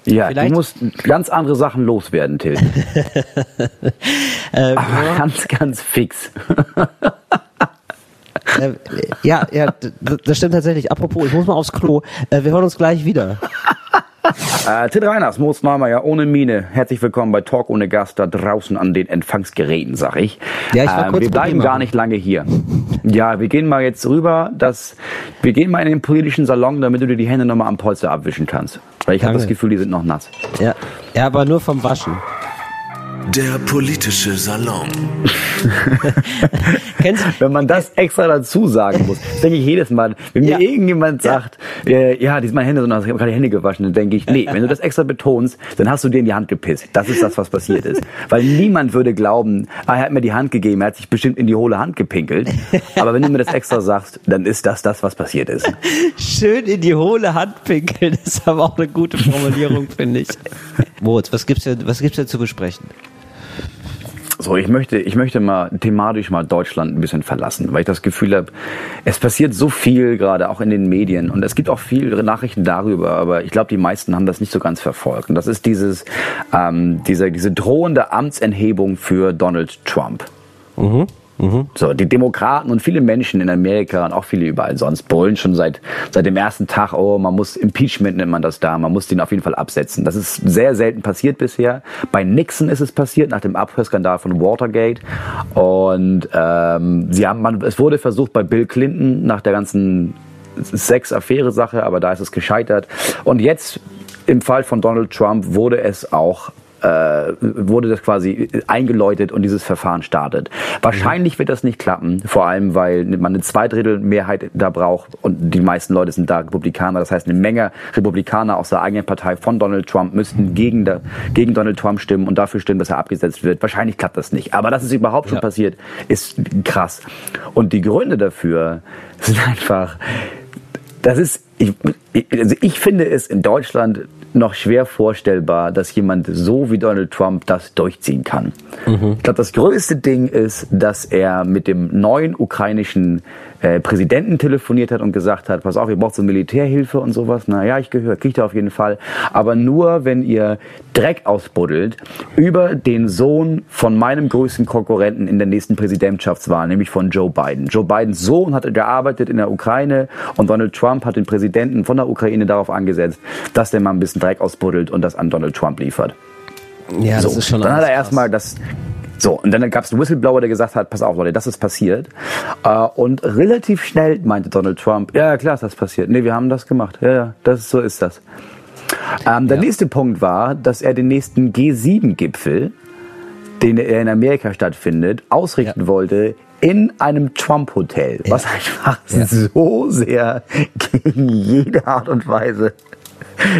Ja, Vielleicht- du musst ganz andere Sachen loswerden, Till. <laughs> Äh, Aber <laughs> ganz, ganz fix. <laughs> äh, ja, ja, das stimmt tatsächlich. Apropos, ich muss mal aufs Klo. Äh, wir hören uns gleich wieder. Äh, Till Reiners, Moos Neumeier, ohne Mine. Herzlich willkommen bei Talk ohne Gast da draußen an den Empfangsgeräten, sag ich. Ja, ich war Ähm, kurz wir bleiben gar nicht lange hier. Ja, wir gehen mal jetzt rüber, dass, wir gehen mal in den politischen Salon, damit du dir die Hände nochmal am Polster abwischen kannst. Weil ich habe das Gefühl, die sind noch nass. Ja, ja, aber nur vom Waschen. Der politische Salon. <laughs> Kennst, Wenn man das extra dazu sagen muss, das denke ich jedes Mal, wenn mir Ja. irgendjemand sagt, äh, ja, die sind meine Hände, sondern ich habe gerade die Hände gewaschen, dann denke ich, nee, <laughs> wenn du das extra betonst, dann hast du dir in die Hand gepisst. Das ist das, was passiert ist. Weil niemand würde glauben, ah, er hat mir die Hand gegeben, er hat sich bestimmt in die hohle Hand gepinkelt. Aber wenn du mir das extra sagst, dann ist das das, was passiert ist. <laughs> Schön in die hohle Hand pinkeln, ist aber auch eine gute Formulierung, finde ich. Moritz, was gibt's denn, was gibt's denn zu besprechen? So, ich möchte, ich möchte mal thematisch mal Deutschland ein bisschen verlassen, weil ich das Gefühl habe, es passiert so viel gerade auch in den Medien und es gibt auch viele Nachrichten darüber, aber ich glaube, die meisten haben das nicht so ganz verfolgt. Und das ist dieses, ähm, diese, diese drohende Amtsenthebung für Donald Trump. So, die Demokraten und viele Menschen in Amerika und auch viele überall sonst brüllen schon seit, seit dem ersten Tag, oh, man muss Impeachment nennt man das da, man muss den auf jeden Fall absetzen. Das ist sehr selten passiert bisher. Bei Nixon ist es passiert, nach dem Abhörskandal von Watergate. Und ähm, sie haben, man, es wurde versucht bei Bill Clinton nach der ganzen Sex-Affäre-Sache, aber da ist es gescheitert. Und jetzt im Fall von Donald Trump wurde es auch äh, wurde das quasi eingeläutet und dieses Verfahren startet. Wahrscheinlich wird das nicht klappen, vor allem weil man eine Zweidrittelmehrheit da braucht und die meisten Leute sind da Republikaner. Das heißt, eine Menge Republikaner aus der eigenen Partei von Donald Trump müssten gegen, der, gegen Donald Trump stimmen und dafür stimmen, dass er abgesetzt wird. Wahrscheinlich klappt das nicht. Aber dass es überhaupt schon Ja. passiert, ist krass. Und die Gründe dafür sind <laughs> einfach das ist, ich, also ich finde es in Deutschland noch schwer vorstellbar, dass jemand so wie Donald Trump das durchziehen kann. Ich glaube, das größte Ding ist, dass er mit dem neuen ukrainischen äh, Präsidenten telefoniert hat und gesagt hat, pass auf, ihr braucht so Militärhilfe und sowas. Na ja, ich gehöre, kriegt ihr auf jeden Fall. Aber nur, wenn ihr Dreck ausbuddelt über den Sohn von meinem größten Konkurrenten in der nächsten Präsidentschaftswahl, nämlich von Joe Biden. Joe Bidens Sohn hatte gearbeitet in der Ukraine und Donald Trump hat den Präsidenten von der Ukraine darauf angesetzt, dass der mal ein bisschen Dreck ausbuddelt und das an Donald Trump liefert. Ja, So, das ist schon dann hat er erstmal das. So, und dann gab es einen Whistleblower, der gesagt hat, pass auf, Leute, das ist passiert. Äh, und relativ schnell meinte Donald Trump, ja, ja, klar ist das passiert. Nee, wir haben das gemacht. Ja, ja, das, so ist das. Ähm, der nächste Punkt war, dass er den nächsten G7-Gipfel den er in Amerika stattfindet, ausrichten Ja. wollte in einem Trump-Hotel, was einfach so sehr gegen jede Art und Weise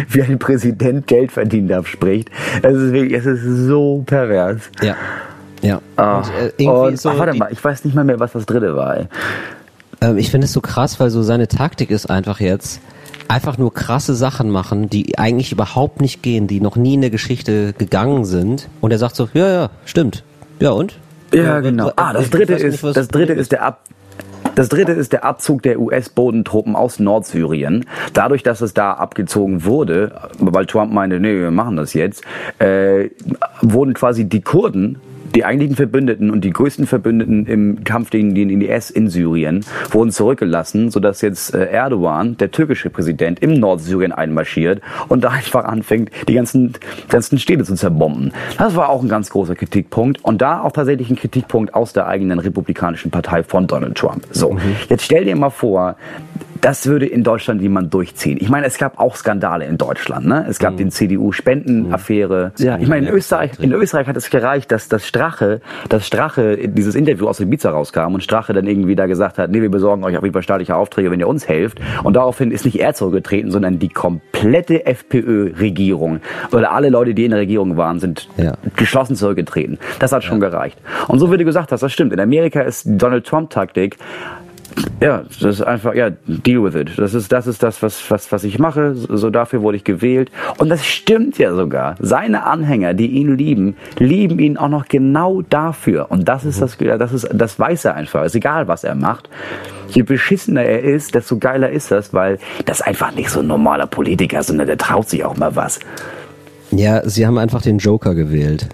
wie ein Präsident Geld verdienen darf, spricht. Es ist wirklich, es ist so pervers. Ja. Ja. Ah, Und, äh, und, so ach, warte mal, ich weiß nicht mal mehr, was das dritte war. Ähm, ich finde es so krass, weil so seine Taktik ist einfach jetzt einfach nur krasse Sachen machen, die eigentlich überhaupt nicht gehen, die noch nie in der Geschichte gegangen sind. Und er sagt so, ja, ja, stimmt. Ja und? Ja, genau. Ah, das dritte ist, das dritte ist der Ab das dritte ist der Abzug der US-Bodentruppen aus Nordsyrien. Dadurch, dass es da abgezogen wurde, weil Trump meinte, nee, wir machen das jetzt, äh, wurden quasi die Kurden die eigentlichen Verbündeten und die größten Verbündeten im Kampf gegen den IS in Syrien wurden zurückgelassen, sodass jetzt äh, Erdogan, der türkische Präsident, im Nordsyrien einmarschiert und da einfach anfängt, die ganzen, ganzen Städte zu zerbomben. Das war auch ein ganz großer Kritikpunkt und da auch tatsächlich ein Kritikpunkt aus der eigenen republikanischen Partei von Donald Trump. So, jetzt stell dir mal vor, das würde in Deutschland jemand durchziehen. Ich meine, es gab auch Skandale in Deutschland. Ne? Es gab den CDU-Spendenaffäre. Ja, ich meine, in Österreich, in Österreich hat es gereicht, dass das Strache, dass Strache dieses Interview aus Ibiza rauskam und Strache dann irgendwie da gesagt hat, nee, wir besorgen euch auf jeden Fall staatliche Aufträge, wenn ihr uns helft. Und daraufhin ist nicht er zurückgetreten, sondern die komplette FPÖ-Regierung. Oder alle Leute, die in der Regierung waren, sind Ja. geschlossen zurückgetreten. Das hat schon gereicht. Und so wie du gesagt hast, das stimmt. In Amerika ist Donald Trump-Taktik, ja, das ist einfach, ja, deal with it. Das ist, das ist das, was, was, was ich mache. So dafür wurde ich gewählt. Und das stimmt ja sogar. Seine Anhänger, die ihn lieben, lieben ihn auch noch genau dafür. Und das ist das, das ist, das weiß er einfach. Ist egal, was er macht. Je beschissener er ist, desto geiler ist das, weil das einfach nicht so ein normaler Politiker, sondern der traut sich auch mal was. Ja, sie haben einfach den Joker gewählt.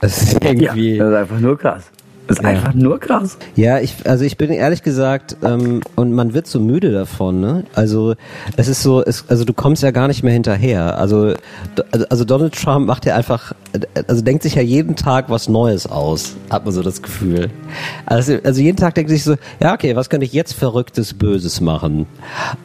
Das ist Ja, irgendwie. das ist einfach nur krass. Das ist Ja. einfach nur krass. Ja, ich, also ich bin ehrlich gesagt, ähm, und man wird so müde davon, ne? Also es ist so, es, also du kommst ja gar nicht mehr hinterher. Also, d- also Donald Trump macht ja einfach, also denkt sich ja jeden Tag was Neues aus, hat man so das Gefühl. Also, also jeden Tag denkt sich so, ja okay, was könnte ich jetzt Verrücktes, Böses machen?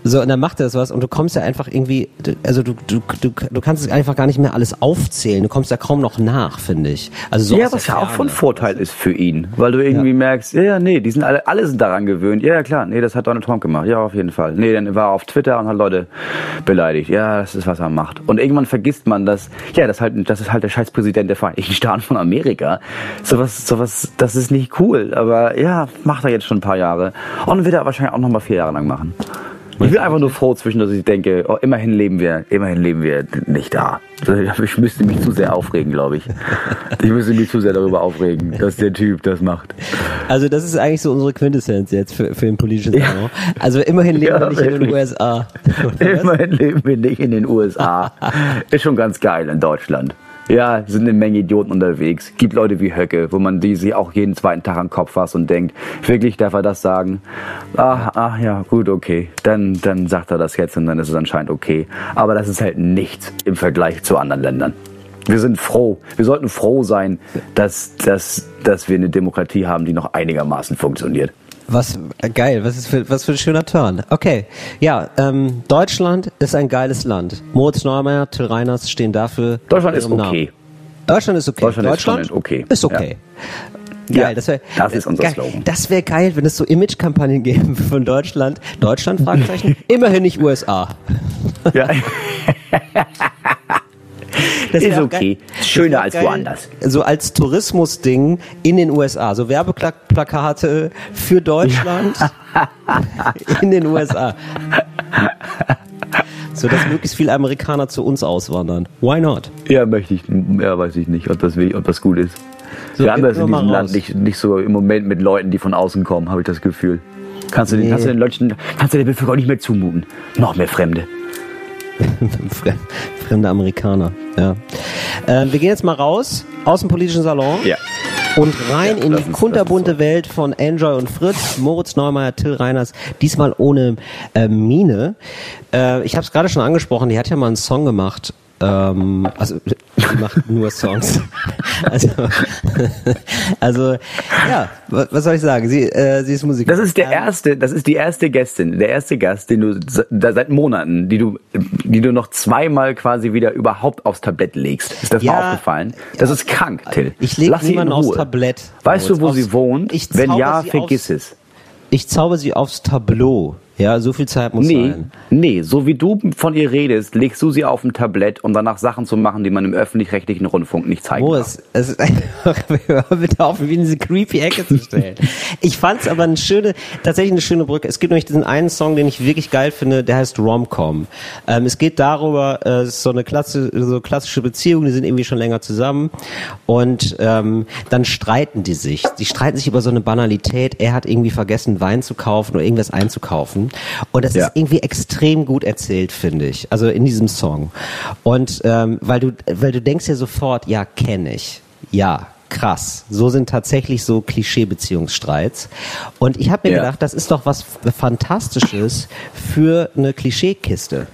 So, und dann macht er das was und du kommst ja einfach irgendwie, also du, du, du, du kannst es einfach gar nicht mehr alles aufzählen. Du kommst ja kaum noch nach, finde ich. Also so ja, was ja auch von. Vorteil ist für ihn, weil du irgendwie Ja. merkst, ja, ja, nee, die sind alle, alle sind daran gewöhnt. Ja, ja, klar, nee, das hat Donald Trump gemacht. Ja, auf jeden Fall. Nee, dann war er auf Twitter und hat Leute beleidigt. Ja, das ist, was er macht. Und irgendwann vergisst man, dass, ja, das halt, das ist halt der scheiß Präsident der Vereinigten Staaten von Amerika. Sowas, sowas, das ist nicht cool. Aber ja, macht er jetzt schon ein paar Jahre. Und wird er wahrscheinlich auch noch mal vier Jahre lang machen. Ich bin einfach nur froh zwischen, dass ich denke, oh, immerhin leben wir, immerhin leben wir nicht da. Ich müsste mich zu sehr aufregen, glaube ich. Ich müsste mich zu sehr darüber aufregen, dass der Typ das macht. Also das ist eigentlich so unsere Quintessenz jetzt für, für den politischen Salon. Also immerhin leben Ja, wir nicht in den. USA. Immerhin leben wir nicht in den USA. Ist schon ganz geil in Deutschland. Ja, sind eine Menge Idioten unterwegs. Gibt Leute wie Höcke, wo man die sich auch jeden zweiten Tag am Kopf fasst und denkt, wirklich darf er das sagen? Ach, ach ja, gut, okay. Dann, dann sagt er das jetzt und dann ist es anscheinend okay. Aber das ist halt nichts im Vergleich zu anderen Ländern. Wir sind froh. Wir sollten froh sein, dass, dass, dass wir eine Demokratie haben, die noch einigermaßen funktioniert. Was äh, geil, was ist für, was für ein schöner Turn. Okay, ja, ähm, Deutschland ist ein geiles Land. Moritz Neumeier, Till Reiners stehen dafür. Deutschland ist ihrem Namen. okay. Deutschland ist okay. Deutschland ist schon okay. Ist okay. Geil, Ja, das wäre das ist unser geil. Slogan. Das wäre geil, wenn es so Image-Kampagnen gäbe <laughs> von Deutschland. Deutschland Fragezeichen. <laughs> Immerhin nicht USA. Ja. <laughs> Das Ist okay. geil. Ist schöner als geil. woanders. So als Tourismusding in den USA. So Werbeplakate für Deutschland <laughs> in den USA. So dass möglichst viele Amerikaner zu uns auswandern. Why not? Ja, möchte ich, ja, weiß ich nicht, ob das, ob das gut ist. So, Wir haben das in diesem raus. Land nicht, nicht so im Moment mit Leuten, die von außen kommen, habe ich das Gefühl. Kannst du, den, Nee. kannst du den Leuten, kannst du der Bevölkerung nicht mehr zumuten. Noch mehr Fremde. <laughs> Fre- Fremde Amerikaner. Ja. Äh, wir gehen jetzt mal raus aus dem politischen Salon. Ja. Und rein Ja, in die kunterbunte Welt von Enjoy und Fritz, Moritz Neumeier, Till Reiners, diesmal ohne äh, Mine. Äh, ich habe es gerade schon angesprochen, die hat ja mal einen Song gemacht Ähm, also sie macht nur Songs. <laughs> Also, also ja, wa- was soll ich sagen? Sie, äh, sie ist Musikerin. Das ist der erste, das ist die erste Gästin, der erste Gast, den du seit Monaten, die du, die du noch zweimal quasi wieder überhaupt aufs Tablett legst. Ist das Ja, mal aufgefallen? Das ist krank, Till. Ich lege niemanden aufs. Tablett. Weißt du, wo sie wohnt? Wenn ja, vergiss es. Ich zauber sie aufs Tableau. Ja, so viel Zeit muss Nee, sein. nee, so wie du von ihr redest, legst du sie auf ein Tablett, um danach Sachen zu machen, die man im öffentlich-rechtlichen Rundfunk nicht zeigen darf. Boris, es ist einfach, <laughs> bitte auf, wie in diese creepy Ecke zu stellen. <laughs> Ich fand's aber eine schöne, tatsächlich eine schöne Brücke. Es gibt nämlich diesen einen Song, den ich wirklich geil finde, der heißt Romcom. Ähm, es geht darüber, äh, es ist so eine klasse, so klassische Beziehung, die sind irgendwie schon länger zusammen und ähm, dann streiten die sich. Die streiten sich über so eine Banalität. Er hat irgendwie vergessen, Wein zu kaufen oder irgendwas einzukaufen. Und das Ja. ist irgendwie extrem gut erzählt, finde ich. Also in diesem Song. Und ähm, weil du, weil du denkst ja sofort, ja, kenne ich. Ja, krass. So sind tatsächlich so Klischee-Beziehungsstreits. Und ich habe mir Ja. gedacht, das ist doch was Fantastisches für eine Klischeekiste.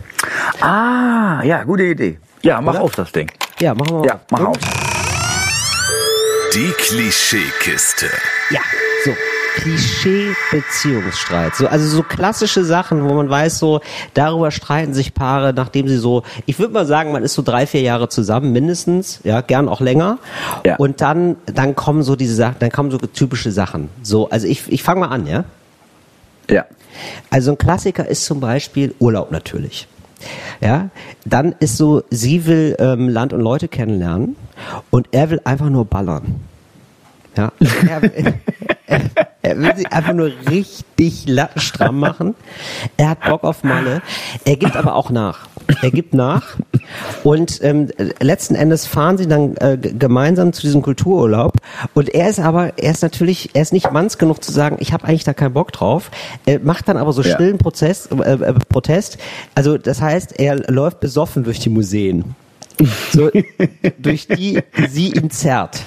Ah, ja, gute Idee. Ja, mach Oder? auf das Ding. Ja, machen wir mal. Ja, mach Und- auf. Die Klischeekiste. Ja, so. Klischee-Beziehungsstreit. So, also so klassische Sachen, wo man weiß, so, darüber streiten sich Paare, nachdem sie so, ich würde mal sagen, man ist so drei, vier Jahre zusammen, mindestens, ja, gern auch länger. Ja. Und dann, dann kommen so diese Sachen, dann kommen so typische Sachen. So, also ich, ich fange mal an, ja. Ja. Also ein Klassiker ist zum Beispiel Urlaub natürlich. Ja, dann ist so, sie will ähm, Land und Leute kennenlernen und er will einfach nur ballern. Ja, er, er, er will sich einfach nur richtig lattenstramm machen. Er hat Bock auf Malle. Er gibt aber auch nach. Er gibt nach und ähm, letzten Endes fahren sie dann äh, gemeinsam zu diesem Kultururlaub und er ist aber, er ist natürlich, er ist nicht manns genug zu sagen, ich habe eigentlich da keinen Bock drauf, er macht dann aber so Ja. stillen Prozess, äh, äh, Protest, also das heißt, er läuft besoffen durch die Museen, so, durch die sie ihn zerrt.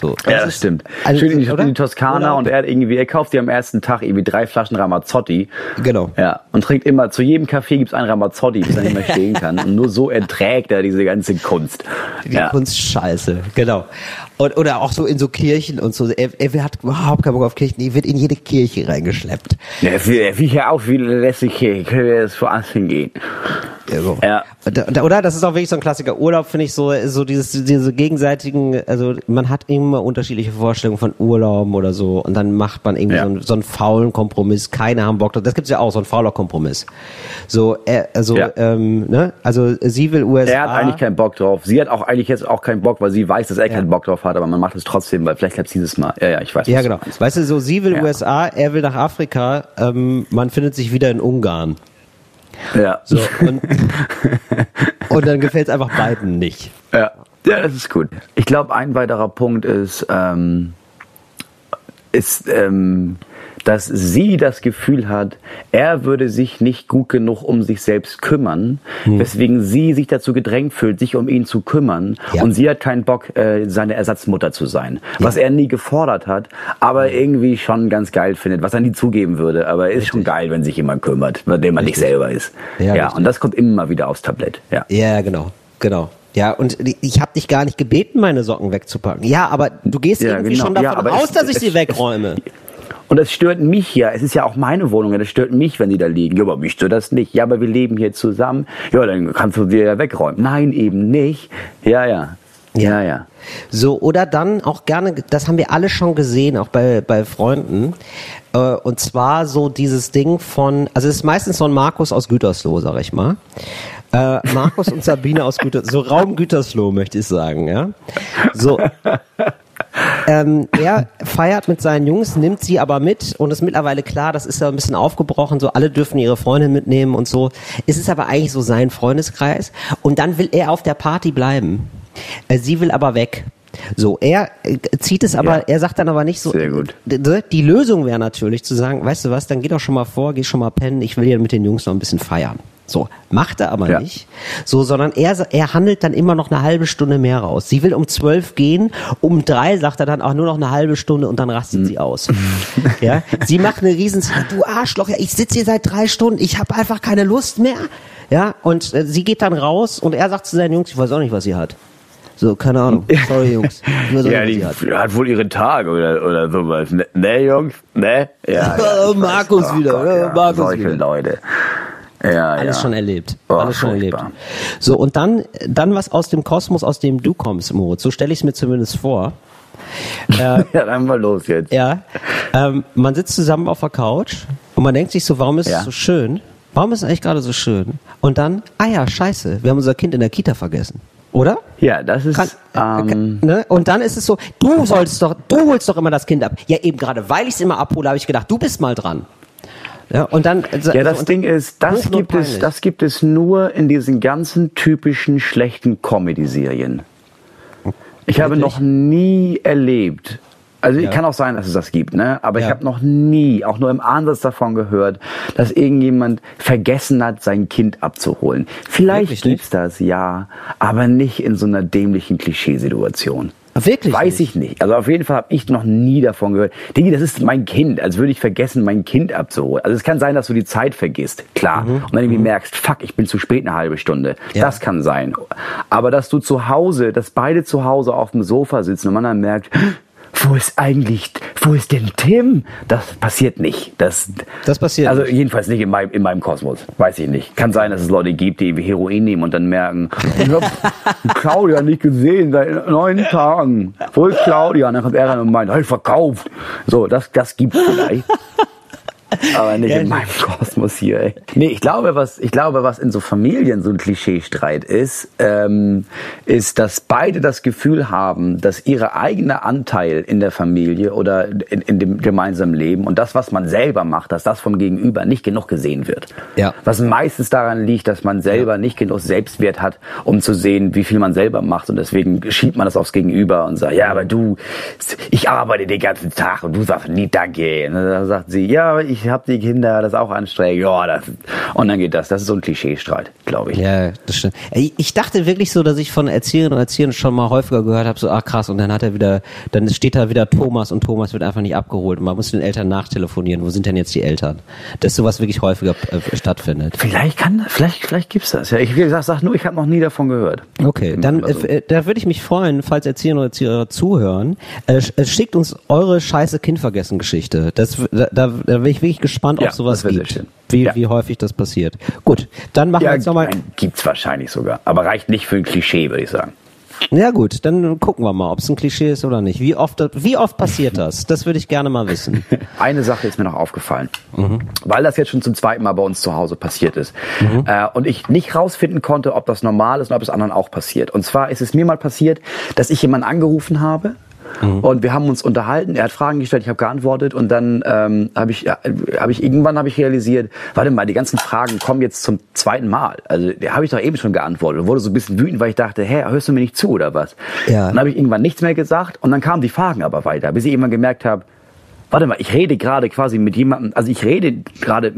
So, Ja, das stimmt. Also, Schön in die, in die Toskana Oder? und er hat irgendwie, er kauft dir am ersten Tag irgendwie drei Flaschen Ramazzotti. Genau. Ja, und trinkt immer, zu jedem Kaffee gibt's einen Ramazzotti, bis er nicht mehr <laughs> stehen kann. Und nur so erträgt er diese ganze Kunst. Die ja. Kunst scheiße, genau. Und, oder auch so in so Kirchen und so. Er, er hat überhaupt keinen Bock auf Kirchen. Er wird in jede Kirche reingeschleppt. Ja, wie, wie hier auch, wie lässig hier, können wir das woanders hingehen. Ja, so. Ja. Oder? Das ist auch wirklich so ein Klassiker. Urlaub finde ich so, so dieses, diese gegenseitigen, also man hat immer unterschiedliche Vorstellungen von Urlauben oder so und dann macht man irgendwie Ja. so, einen, so einen faulen Kompromiss. Keine haben Bock drauf. Das gibt's ja auch, so ein fauler Kompromiss. So, er, also, Ja. ähm, ne? Also sie will USA. Er hat eigentlich keinen Bock drauf. Sie hat auch eigentlich jetzt auch keinen Bock, weil sie weiß, dass er keinen Bock drauf hat, aber man macht es trotzdem, weil vielleicht klappt's dieses Mal. Ja, ja, ich weiß. Ja, genau. Weißt du, so sie will Ja. USA, er will nach Afrika, ähm, man findet sich wieder in Ungarn. Ja. So, und, <laughs> und dann gefällt es einfach beiden nicht. Ja, ja, das ist gut. Ich glaube, ein weiterer Punkt ist, ähm, ist, ähm, dass sie das Gefühl hat, er würde sich nicht gut genug um sich selbst kümmern, Hm. weswegen sie sich dazu gedrängt fühlt, sich um ihn zu kümmern. Ja. Und sie hat keinen Bock, äh, seine Ersatzmutter zu sein. Was er nie gefordert hat, aber irgendwie schon ganz geil findet, was er nie zugeben würde. Aber ist schon geil, wenn sich jemand kümmert, bei dem man nicht selber ist. Ja, Ja, richtig. und das kommt immer wieder aufs Tablett. Ja. Ja, genau, genau. Ja, und ich habe dich gar nicht gebeten, meine Socken wegzupacken. Ja, aber du gehst Ja, irgendwie genau. schon Ja, davon aber aus, es- dass ich es- sie wegräume. <laughs> Und das stört mich ja. Es ist ja auch meine Wohnung. ja, Das stört mich, wenn die da liegen. Ja, aber mich stört das nicht. Ja, aber wir leben hier zusammen. Ja, dann kannst du dir ja wegräumen. Nein, eben nicht. Ja, ja. Ja, ja. So, oder dann auch gerne, das haben wir alle schon gesehen, auch bei, bei Freunden. Äh, und zwar so dieses Ding von, also es ist meistens so ein Markus aus Gütersloh, sag ich mal. Äh, Markus und Sabine aus Gütersloh, so Raum Gütersloh möchte ich sagen, ja. So. Ähm, er feiert mit seinen Jungs, nimmt sie aber mit und ist mittlerweile klar, das ist ja ein bisschen aufgebrochen, so alle dürfen ihre Freundin mitnehmen und so. Es ist aber eigentlich so sein Freundeskreis und dann will er auf der Party bleiben. Äh, Sie will aber weg. So, er äh, zieht es aber, Ja. er sagt dann aber nicht so. Sehr gut. Die Lösung wäre natürlich zu sagen, weißt du was, dann geh doch schon mal vor, geh schon mal pennen, ich will ja mit den Jungs noch ein bisschen feiern. So, macht er aber Ja. nicht. So, sondern er, er handelt dann immer noch eine halbe Stunde mehr raus. Sie will um zwölf gehen, um drei sagt er dann auch nur noch eine halbe Stunde und dann rastet sie aus. ja, <laughs> sie macht eine riesen, du Arschloch, ja, ich sitze hier seit drei Stunden, ich habe einfach keine Lust mehr. Ja, und äh, sie geht dann raus und er sagt zu seinen Jungs, ich weiß auch nicht, was sie hat. So, keine Ahnung. Sorry, Jungs. Weiß Ja, die hat. hat wohl ihre Tage oder, oder sowas. Ne, ne Jungs? Ne? Ja, Oh, <laughs> Markus Oh wieder, Gott, oh, ja, Markus solche wieder. Leute. Ja, Alles ja. schon erlebt. Oh, Alles schon erlebt. furchtbar. So, und dann, dann was aus dem Kosmos, aus dem du kommst, Moritz. So stelle ich es mir zumindest vor. <laughs> Ja, dann mal los jetzt. Ja. Ähm, man sitzt zusammen auf der Couch und man denkt sich so, warum ist Ja. es so schön? Warum ist es eigentlich gerade so schön? Und dann, ah ja, scheiße, wir haben unser Kind in der Kita vergessen. Oder? Ja, das ist, Kann, äh, ähm, ne? Und dann ist es so, du sollst doch, du holst doch immer das Kind ab. Ja, eben gerade, weil ich es immer abhole, habe ich gedacht, du bist mal dran. Ja, und dann. Ja, das und, Ding ist, das gibt es, das gibt es nur in diesen ganzen typischen schlechten Comedy-Serien. Ich habe noch nie erlebt. Also Ja. kann auch sein, dass es das gibt, ne? Aber ich Ja. habe noch nie, auch nur im Ansatz davon gehört, dass irgendjemand vergessen hat, sein Kind abzuholen. Vielleicht Wirklich gibt's nicht? das, ja, aber nicht in so einer dämlichen Klischeesituation. Wirklich? Weiß nicht? ich nicht. Also auf jeden Fall habe ich noch nie davon gehört. Digi, das ist mein Kind, als würde ich vergessen, mein Kind abzuholen. Also es kann sein, dass du die Zeit vergisst, klar. Und dann irgendwie merkst, fuck, ich bin zu spät eine halbe Stunde. Mhm. Ja. Das kann sein. Aber dass du zu Hause, dass beide zu Hause auf dem Sofa sitzen und man dann merkt, wo ist eigentlich, wo ist denn Tim? Das passiert nicht. Das, Das passiert Also nicht. jedenfalls nicht in meinem, in meinem Kosmos. Weiß ich nicht. Kann sein, dass es Leute gibt, die Heroin nehmen und dann merken, ich hab <laughs> Claudia nicht gesehen seit neun Tagen. Wo ist Claudia? Und dann kommt er ran und meint, hey, verkauft. So, das, das gibt's vielleicht. <laughs> Aber nicht in meinem Kosmos hier, ey. Nee, ich glaube, was, ich glaube, was in so Familien so ein Klischeestreit ist, ähm, ist, dass beide das Gefühl haben, dass ihre eigene Anteil in der Familie oder in, in dem gemeinsamen Leben und das, was man selber macht, dass das vom Gegenüber nicht genug gesehen wird. Ja. Was meistens daran liegt, dass man selber nicht genug Selbstwert hat, um zu sehen, wie viel man selber macht. Und deswegen schiebt man das aufs Gegenüber und sagt, ja, aber du, ich arbeite den ganzen Tag und du sagst nie Danke. Und dann sagt sie, ja, aber ich habe die Kinder, das ist auch anstrengend. Ja, das, und dann geht das. Das ist so ein Klischeestreit, glaube ich. Ja, das stimmt. Ich dachte wirklich so, dass ich von Erzieherinnen und Erziehern schon mal häufiger gehört habe, so, ach krass, und dann hat er wieder, dann steht da wieder Thomas und Thomas wird einfach nicht abgeholt und man muss den Eltern nachtelefonieren. Wo sind denn jetzt die Eltern? Dass sowas wirklich häufiger äh, stattfindet. Vielleicht kann, vielleicht, vielleicht gibt's das. Ja, ich wie gesagt, sag nur, ich habe noch nie davon gehört. Okay, dann Also- äh, da würde ich mich freuen, falls Erzieherinnen oder Erzieher zuhören. Äh, äh, schickt uns eure scheiße Kindvergessen-Geschichte. Das, da, da, da bin ich wirklich gespannt, ob Ja, sowas gibt. Wie, Ja. wie häufig das passiert. Gut, dann machen wir Ja, jetzt nochmal. nein, gibt's wahrscheinlich sogar. Aber reicht nicht für ein Klischee, würde ich sagen. Ja gut, dann gucken wir mal, ob es ein Klischee ist oder nicht. Wie oft, wie oft passiert das? Das würde ich gerne mal wissen. <laughs> Eine Sache ist mir noch aufgefallen, Mhm. weil das jetzt schon zum zweiten Mal bei uns zu Hause passiert ist Mhm. äh, und ich nicht rausfinden konnte, ob das normal ist und ob es anderen auch passiert. Und zwar ist es mir mal passiert, dass ich jemanden angerufen habe. Mhm. Und wir haben uns unterhalten, er hat Fragen gestellt, ich habe geantwortet und dann ähm, habe ich, ja, hab ich irgendwann habe ich realisiert, warte mal, die ganzen Fragen kommen jetzt zum zweiten Mal. Also habe ich doch eben schon geantwortet und wurde so ein bisschen wütend, weil ich dachte, hä, hörst du mir nicht zu oder was? Ja. Dann habe ich irgendwann nichts mehr gesagt und dann kamen die Fragen aber weiter, bis ich irgendwann gemerkt habe, Warte mal, ich rede gerade quasi mit jemandem, also ich rede gerade,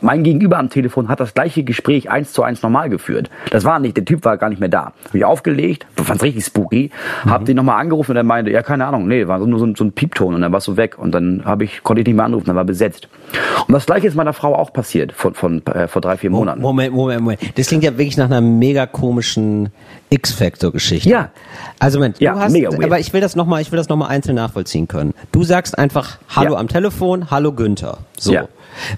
mein Gegenüber am Telefon hat das gleiche Gespräch eins zu eins normal geführt. Das war nicht, der Typ war gar nicht mehr da. Hab ich aufgelegt, fand's richtig spooky, hab den nochmal angerufen und er meinte, ja keine Ahnung, nee, war nur so, ein- so ein Piepton und dann war so weg und dann habe ich, konnte ich nicht mehr anrufen, dann war besetzt. Und das gleiche ist meiner Frau auch passiert, von, von äh, vor drei, vier Monaten. Moment, Moment, Moment. Das klingt ja wirklich nach einer mega komischen X-Factor-Geschichte. Ja. Also Moment, Ja, du hast, mega weird. aber ich will das nochmal, ich will das nochmal einzeln nachvollziehen können. Du sagst einfach Hallo Ja. am Telefon, Hallo Günther. So. Ja.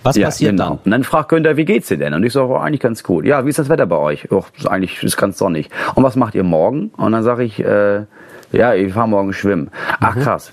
Was ja, passiert genau. dann? Und dann fragt Günther, wie geht's dir denn? Und ich sage, oh, eigentlich ganz gut. Ja, wie ist das Wetter bei euch? Ist eigentlich ist ganz sonnig. Und was macht ihr morgen? Und dann sage ich, äh, ja, ich fahre morgen schwimmen. Ach Mhm. krass.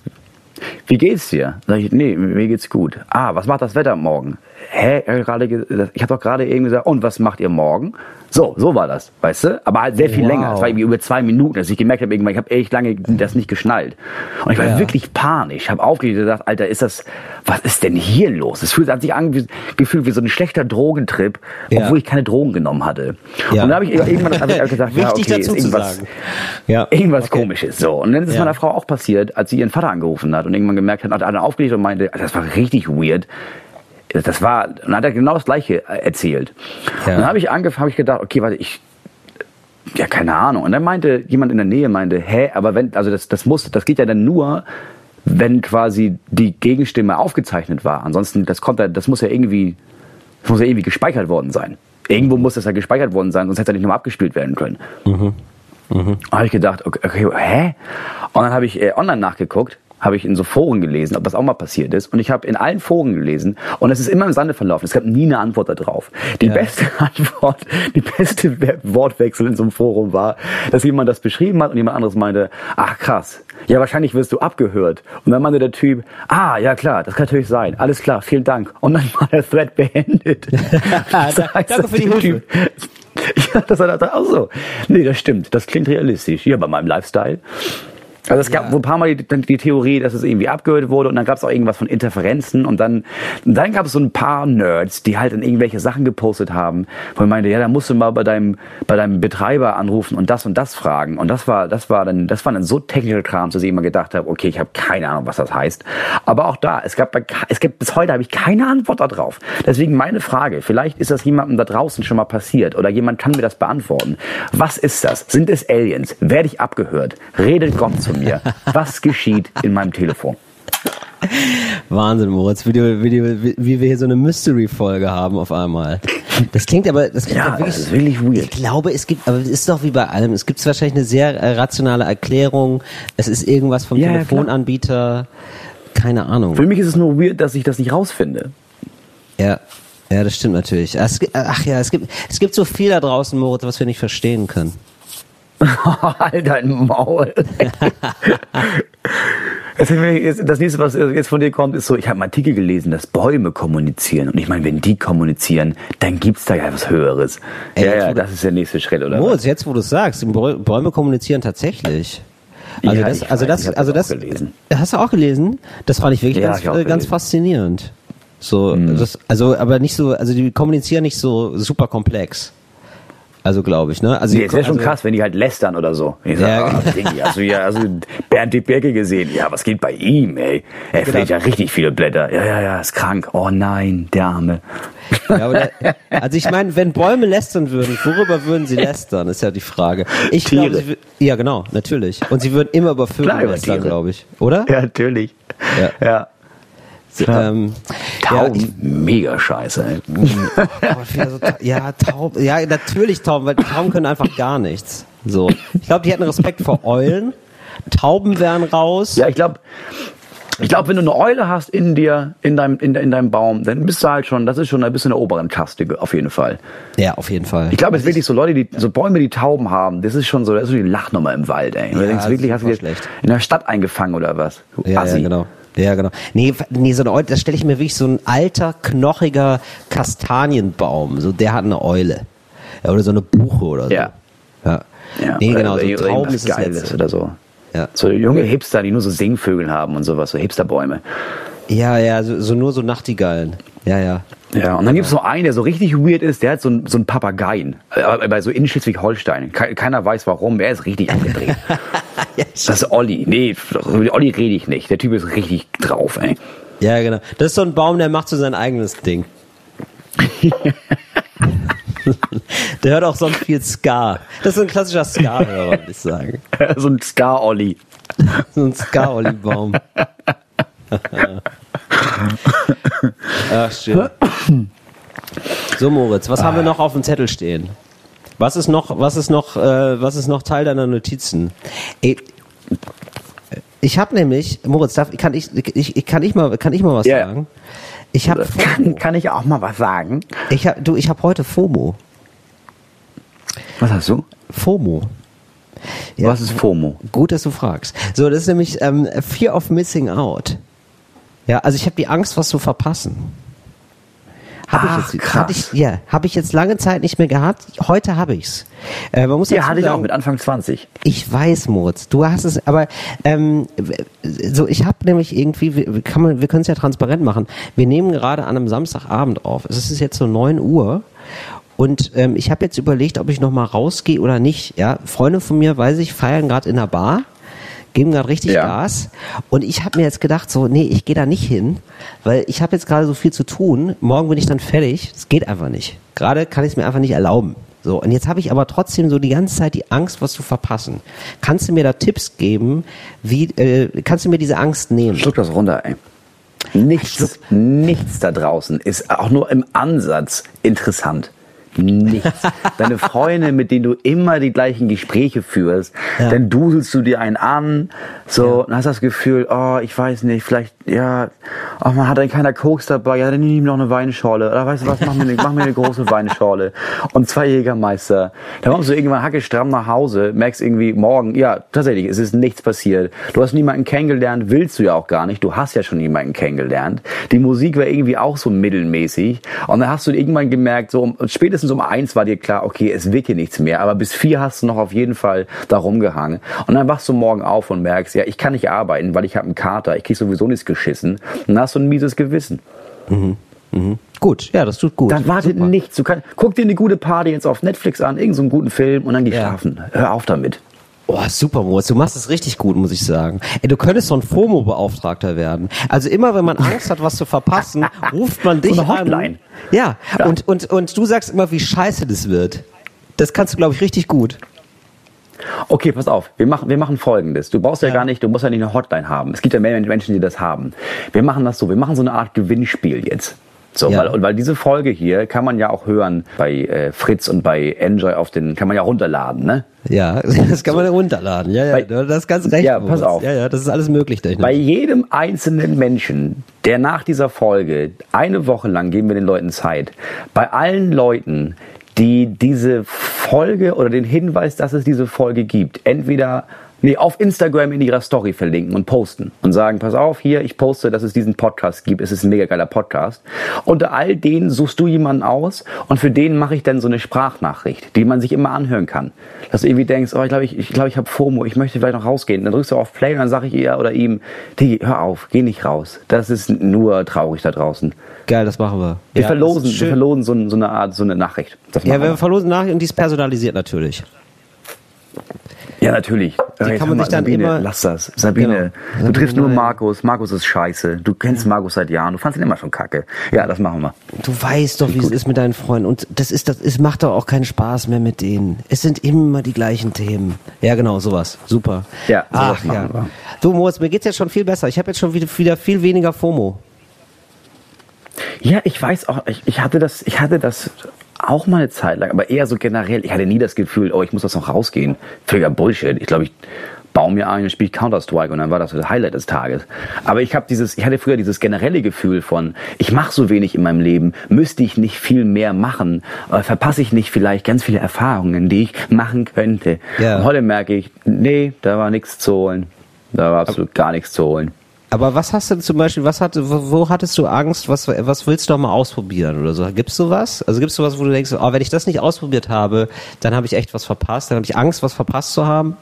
Wie geht's dir? Sag ich, nee, mir geht's gut. Ah, was macht das Wetter morgen? Hä? Er gerade ge- Ich habe doch gerade eben gesagt, und was macht ihr morgen? So, so war das, weißt du? Aber halt sehr viel Wow. länger. Das war irgendwie über zwei Minuten, dass ich gemerkt habe, irgendwann, ich habe echt lange das nicht geschnallt. Und ich war Ja. wirklich panisch. Ich habe aufgelegt und gedacht, Alter, ist das, was ist denn hier los? Es fühlt hat sich angefühlt wie so ein schlechter Drogentrip, Ja. obwohl ich keine Drogen genommen hatte. Ja. Und dann habe ich irgendwann hab ich gesagt, ja, okay, ist irgendwas. Irgendwas Okay. komisches. So. Und dann ist es meiner Frau auch passiert, als sie ihren Vater angerufen hat und irgendwann gemerkt hat, hat er aufgelegt und meinte, das war richtig weird. Das war, und dann hat er genau das Gleiche äh, erzählt. Ja. Und dann habe ich angefangen, habe ich gedacht, okay, warte, ich, ja, keine Ahnung. Und dann meinte jemand in der Nähe, meinte, hä, aber wenn, also das, das muss, das geht ja dann nur, wenn quasi die Gegenstimme aufgezeichnet war. Ansonsten, das kommt ja, das muss ja irgendwie, das muss ja irgendwie gespeichert worden sein. Irgendwo muss das ja gespeichert worden sein, sonst hätte er nicht nochmal abgespielt werden können. Mhm. Da habe ich gedacht, okay, okay hä? Und dann habe ich äh, online nachgeguckt, habe ich in so Foren gelesen, ob das auch mal passiert ist. Und ich habe in allen Foren gelesen und es ist immer im Sande verlaufen. Es gab nie eine Antwort darauf. Die beste <laughs> Antwort, die beste We- Wortwechsel in so einem Forum war, dass jemand das beschrieben hat und jemand anderes meinte, ach krass, ja wahrscheinlich wirst du abgehört. Und dann meinte der Typ, ah ja klar, das kann natürlich sein, alles klar, vielen Dank. Und dann war der Thread beendet. <laughs> Das Da- danke für die Hilfe. <laughs> Ja, das war da auch so. Nee, das stimmt. Das klingt realistisch. Ja, bei meinem Lifestyle. Also es gab Ja. wohl ein paar Mal die, die Theorie, dass es irgendwie abgehört wurde und dann gab es auch irgendwas von Interferenzen und dann, und dann gab es so ein paar Nerds, die halt dann irgendwelche Sachen gepostet haben, wo ich meinte, ja, da musst du mal bei deinem, bei deinem Betreiber anrufen und das und das fragen. Und das war, das war dann, das war dann so technical Kram, dass ich immer gedacht habe, okay, ich habe keine Ahnung, was das heißt. Aber auch da, es gab, bei- es gibt bis heute habe ich keine Antwort darauf. Deswegen meine Frage, vielleicht ist das jemandem da draußen schon mal passiert oder jemand kann mir das beantworten. Was ist das? Sind es Aliens? Werde ich abgehört? Redet Gott zu mir? Was geschieht in meinem Telefon? Wahnsinn, Moritz, wie, du, wie, du, wie, wir hier so eine Mystery-Folge haben auf einmal. Das klingt aber, das klingt Ja, wirklich, das ist wirklich weird. Ich glaube, es gibt, aber es ist doch wie bei allem. Es gibt wahrscheinlich eine sehr äh, rationale Erklärung. Es ist irgendwas vom Ja. Telefonanbieter. Keine Ahnung. Für mich ist es nur weird, dass ich das nicht rausfinde. Ja. Ja, das stimmt natürlich. Es, gibt- ach ja, es gibt, es gibt so viel da draußen, Moritz, was wir nicht verstehen können. <laughs> halt dein Maul. <laughs> Das nächste, was jetzt von dir kommt, ist so, ich habe einen Artikel gelesen, dass Bäume kommunizieren. Und ich meine, wenn die kommunizieren, dann gibt's da ja was Höheres. Ey, ja, ja, das ist der nächste Schritt, oder? was? Moritz, jetzt wo du es sagst, Bäume kommunizieren tatsächlich. Also Ja, das, ich also weiß, das, also das gelesen. hast du auch gelesen? Das fand ich wirklich Ja, ganz, ich äh, ganz gelesen. faszinierend. So, Mhm. das, also, aber nicht so, also die kommunizieren nicht so super komplex. Also glaube ich, ne? Also, Nee, es wäre schon also, krass, wenn die halt lästern oder so. Ich sag, Ja. ah, Dingi, hast du ja also Bernd Dick Birke gesehen? Ja, was geht bei ihm, ey? Er Genau. fällt ja richtig viele Blätter. Ja, ja, ja, ist krank. Oh nein, der Arme. Ja, der, also ich meine, wenn Bäume lästern würden, worüber würden sie lästern, ist ja die Frage. Ich glaube, Tiere. sie wü- ja genau, natürlich. Und sie würden immer über Vögel Klar, lästern, glaube ich, oder? Ja, natürlich. Ja. ja. Ähm, Tauben, Ja, ich, mega scheiße. <laughs> So ja, Tauben, ja, natürlich Tauben, weil Tauben können einfach gar nichts. So. Ich glaube, die hätten Respekt vor Eulen. Tauben wären raus. Ja, ich glaube, ich glaube, wenn du eine Eule hast in dir, in deinem, in, in deinem Baum, dann bist du halt schon, das ist schon ein bisschen in der oberen Kaste, auf jeden Fall. Ja, auf jeden Fall. Ich glaube, es ist wirklich so Leute, die, so Bäume, die Tauben haben, das ist schon so, das ist so die Lachnummer im Wald, ey. Und du Ja, denkst wirklich, hast du dir schlecht. in der Stadt eingefangen oder was? Du ja, Assi. ja, genau. Ja, genau. Nee, nee so eine Eule, das stelle ich mir wirklich so ein alter, knochiger Kastanienbaum. So, der hat eine Eule. Ja, oder so eine Buche oder so. Ja. Ja. Ja, nee, genau, so Tauben ist das Geiles oder so. Ja. So junge Hipster, die nur so Singvögel haben und sowas, so Hipsterbäume. Ja, ja, so, so nur so Nachtigallen. Ja, ja. Ja, und dann gibt's so einen, der so richtig weird ist, der hat so, einen- so einen Papageien. Aber bei so in Schleswig-Holstein. Ke- Keiner weiß warum, er ist richtig abgedreht. <laughs> das ist Olli. Nee, über Olli rede ich nicht. Der Typ ist richtig drauf, ey. Ja, genau. Das ist so ein Baum, der macht so sein eigenes Ding. <laughs> der hört auch sonst viel Ska. Das ist so ein klassischer Ska-Hörer, würde ich sagen. <laughs> so ein Ska-Olli. So ein Ska-Olli-Baum. Ach, schön. So, Moritz, was haben wir noch auf dem Zettel stehen? Was ist noch, was ist noch, äh, was ist noch Teil deiner Notizen? Ey, ich habe nämlich, Moritz, darf, kann ich, ich, ich, kann ich mal, kann ich mal was ja. sagen? Ich habe, Kann, kann ich auch mal was sagen? ich hab, du, ich habe heute FOMO. Was hast du? FOMO. Ja, Was ist FOMO? Gut, dass du fragst. So, das ist nämlich ähm, Fear of Missing Out. Ja, also ich habe die Angst, was zu verpassen. Habe Ach, ich jetzt, krass. hatte ich, ja, habe ich jetzt lange Zeit nicht mehr gehabt. Heute habe ich's. Äh, man muss Ja, hatte ich auch mit Anfang 20. ich weiß, Moritz, du hast es, aber ähm, so ich habe nämlich irgendwie, wir, kann man, wir können es ja transparent machen. Wir nehmen gerade an einem Samstagabend auf. Es ist jetzt so 9 Uhr und ähm, ich habe jetzt überlegt, ob ich noch mal rausgehe oder nicht. Ja, Freunde von mir, weiß ich, feiern gerade in der Bar, geben gerade richtig Ja. Gas und ich habe mir jetzt gedacht, so nee, ich gehe da nicht hin, weil ich habe jetzt gerade so viel zu tun. Morgen bin ich dann fertig. Es geht einfach nicht. Gerade kann ich es mir einfach nicht erlauben. So, und jetzt habe ich aber trotzdem so die ganze Zeit die Angst, was zu verpassen. Kannst du mir da Tipps geben, wie, äh, kannst du mir diese Angst nehmen? Schluck das runter, ey. Nichts, nichts da draußen ist auch nur im Ansatz interessant. Nichts. <laughs> Deine Freunde, mit denen du immer die gleichen Gespräche führst, Ja. dann duselst du dir einen an, so, und hast das Gefühl, oh, ich weiß nicht, vielleicht, ja, oh, man hat dann keiner Koks dabei, ja, dann nimm noch eine Weinschorle, oder weißt du was, mach mir eine, mach mir eine große Weinschorle und zwei Jägermeister. Dann kommst du irgendwann hackestramm nach Hause, merkst irgendwie morgen, ja, tatsächlich, es ist nichts passiert. Du hast niemanden kennengelernt, willst du ja auch gar nicht, du hast ja schon jemanden kennengelernt. Die Musik war irgendwie auch so mittelmäßig und dann hast du irgendwann gemerkt, so, um, spätestens um eins war dir klar, okay, es wird hier nichts mehr, aber bis vier hast du noch auf jeden Fall da rumgehangen und dann wachst du morgen auf und merkst, ja, ich kann nicht arbeiten, weil ich habe einen Kater, ich krieg sowieso nichts geschissen und dann hast du ein mieses Gewissen. Gut, ja, das tut gut. Dann wartet Super. nichts. Du kannst, guck dir eine gute Party jetzt auf Netflix an, irgendeinen so guten Film und dann geh Ja. schlafen. Hör auf damit. Oh, super, Moritz. Du machst es richtig gut, muss ich sagen. Ey, du könntest so ein FOMO-Beauftragter werden. Also immer, wenn man Angst hat, was zu verpassen, ruft man dich eine Hotline. an. Ja, Ja. Und, und, und du sagst immer, wie scheiße das wird. Das kannst du, glaube ich, richtig gut. Okay, pass auf. Wir machen, wir machen Folgendes. Du brauchst ja, gar nicht, du musst ja nicht eine Hotline haben. Es gibt ja mehr Menschen, die das haben. Wir machen das so. Wir machen so eine Art Gewinnspiel jetzt. So, Ja. weil, und weil diese Folge hier kann man ja auch hören bei äh, Fritz und bei Enjoy auf den, kann man ja runterladen, ne? Ja, <laughs> das kann man ja runterladen. Ja, ja, Bei- du hast ganz recht. Ja, pass auf. Ja, ja, das ist alles möglich. technisch. Bei jedem einzelnen Menschen, der nach dieser Folge, eine Woche lang geben wir den Leuten Zeit, bei allen Leuten, die diese Folge oder den Hinweis, dass es diese Folge gibt, entweder nee, auf Instagram in ihrer Story verlinken und posten und sagen, pass auf, hier, ich poste, dass es diesen Podcast gibt, es ist ein mega geiler Podcast. Unter all denen suchst du jemanden aus und für den mache ich dann so eine Sprachnachricht, die man sich immer anhören kann. Dass du irgendwie denkst, oh, ich glaube, ich, ich, glaub, ich habe FOMO, ich möchte vielleicht noch rausgehen. Dann drückst du auf Play und dann sage ich ihr oder ihm, Digi, hör auf, geh nicht raus. Das ist nur traurig da draußen. Geil, das machen wir. Wir ja, verlosen, wir verlosen so, so eine Art, so eine Nachricht. Ja, wir wir. verlosen Nachricht und die ist personalisiert natürlich. Ja, natürlich. Die Jetzt kann man sich dann Sabine, immer- lass das. Sabine, Genau. du triffst nur. Markus. Markus ist scheiße. Du kennst Markus seit Jahren. Du fandst ihn immer schon kacke. Ja, das machen wir. Du weißt doch, wie es ist mit deinen Freunden. Und das ist, das es macht doch auch keinen Spaß mehr mit denen. Es sind immer die gleichen Themen. Ja, genau, sowas. Super. Ja, sowas Ach, ja. wir. Du, Moritz, mir geht's jetzt schon viel besser. Ich habe jetzt schon wieder, wieder viel weniger FOMO. Ja, ich weiß auch, ich, ich hatte das, ich hatte das auch mal eine Zeit lang, aber eher so generell. Ich hatte nie das Gefühl, oh, ich muss das noch rausgehen. Völliger Bullshit. Ich glaube, ich baue mir ein und spiele Counter-Strike und dann war das das Highlight des Tages. Aber ich habe dieses, ich hatte früher dieses generelle Gefühl von, ich mache so wenig in meinem Leben, müsste ich nicht viel mehr machen, äh, verpasse ich nicht vielleicht ganz viele Erfahrungen, die ich machen könnte. Ja. Und heute merke ich, nee, da war nichts zu holen. Da war absolut gar nichts zu holen. Aber was hast du zum Beispiel, was hatte, wo, wo hattest du Angst, was, was willst du noch mal ausprobieren oder so? Gibt's sowas? Also gibt's sowas, wo du denkst, oh, wenn ich das nicht ausprobiert habe, dann habe ich echt was verpasst, dann habe ich Angst, was verpasst zu haben?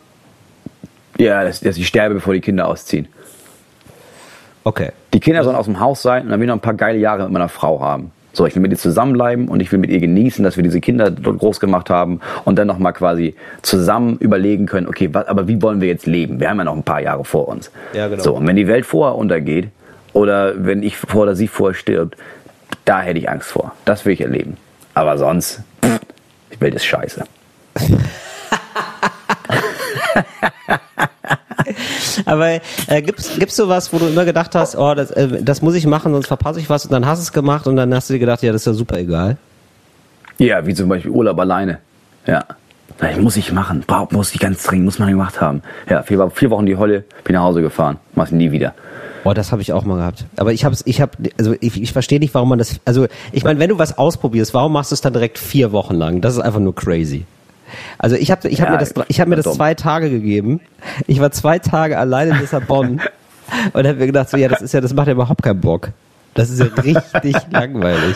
Ja, dass, dass ich sterbe, bevor die Kinder ausziehen. Okay. Die Kinder sollen aus dem Haus sein und dann will ich noch ein paar geile Jahre mit meiner Frau haben. So, ich will mit ihr zusammenbleiben und ich will mit ihr genießen, dass wir diese Kinder dort groß gemacht haben und dann nochmal quasi zusammen überlegen können, okay, was, aber wie wollen wir jetzt leben? Wir haben ja noch ein paar Jahre vor uns. Ja, genau. So, und wenn die Welt vorher untergeht oder wenn ich vor oder sie vorher stirbt, da hätte ich Angst vor. Das will ich erleben. Aber sonst, pff, die Welt ist scheiße. <laughs> <laughs> Aber äh, gibt's gibt's sowas, wo du immer gedacht hast, oh, das, äh, das muss ich machen, sonst verpasse ich was und dann hast du es gemacht und dann hast du dir gedacht, ja, das ist ja super egal. Ja, wie zum Beispiel Urlaub alleine. Ja. Das muss ich machen. Brauch, muss ich ganz dringend, muss man gemacht haben. Ja, vier, vier Wochen die Holle, bin nach Hause gefahren. Mach's nie wieder. Oh, das habe ich auch mal gehabt. Aber ich habe ich habe also ich, ich verstehe nicht, warum man das also ich meine, wenn du was ausprobierst, warum machst du es dann direkt vier Wochen lang? Das ist einfach nur crazy. Also ich habe ich habe Ja, mir das ich habe mir das zwei Tage gegeben. Ich war zwei Tage allein in Lissabon <laughs> und habe mir gedacht, so ja, das ist ja das macht ja überhaupt keinen Bock. Das ist ja richtig <laughs> langweilig.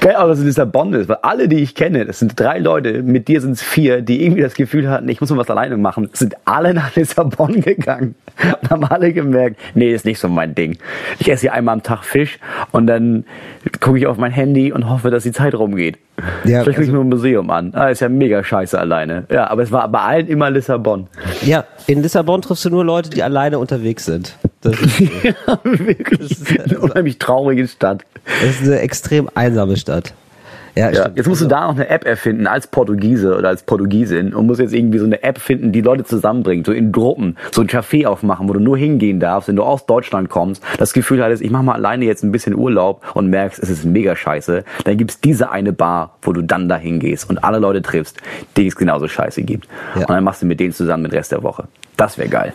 Geil auch, dass es Lissabon ist, weil alle, die ich kenne, das sind drei Leute, mit dir sind es vier, die irgendwie das Gefühl hatten, ich muss mal was alleine machen, sind alle nach Lissabon gegangen und haben alle gemerkt, nee, ist nicht so mein Ding. Ich esse hier einmal am Tag Fisch und dann gucke ich auf mein Handy und hoffe, dass die Zeit rumgeht. Ja, Vielleicht gucke ich also- mir ein Museum an. Ah, ist ja mega scheiße alleine. Ja, aber es war bei allen immer Lissabon. Ja, in Lissabon triffst du nur Leute, die alleine unterwegs sind. Das ist, <laughs> Wirklich. ist- Eine unheimlich traurige Stadt. das ist eine extrem einsame Stadt. Ja, Ja, jetzt musst du da noch eine App erfinden als Portugiese oder als Portugiesin und musst jetzt irgendwie so eine App finden, die Leute zusammenbringt, so in Gruppen, so ein Café aufmachen, wo du nur hingehen darfst, wenn du aus Deutschland kommst, das Gefühl hattest, ich mach mal alleine jetzt ein bisschen Urlaub und merkst, es ist mega scheiße, dann gibt's diese eine Bar, wo du dann da hingehst und alle Leute triffst, die es genauso scheiße gibt. Ja. Und dann machst du mit denen zusammen den Rest der Woche. Das wäre geil.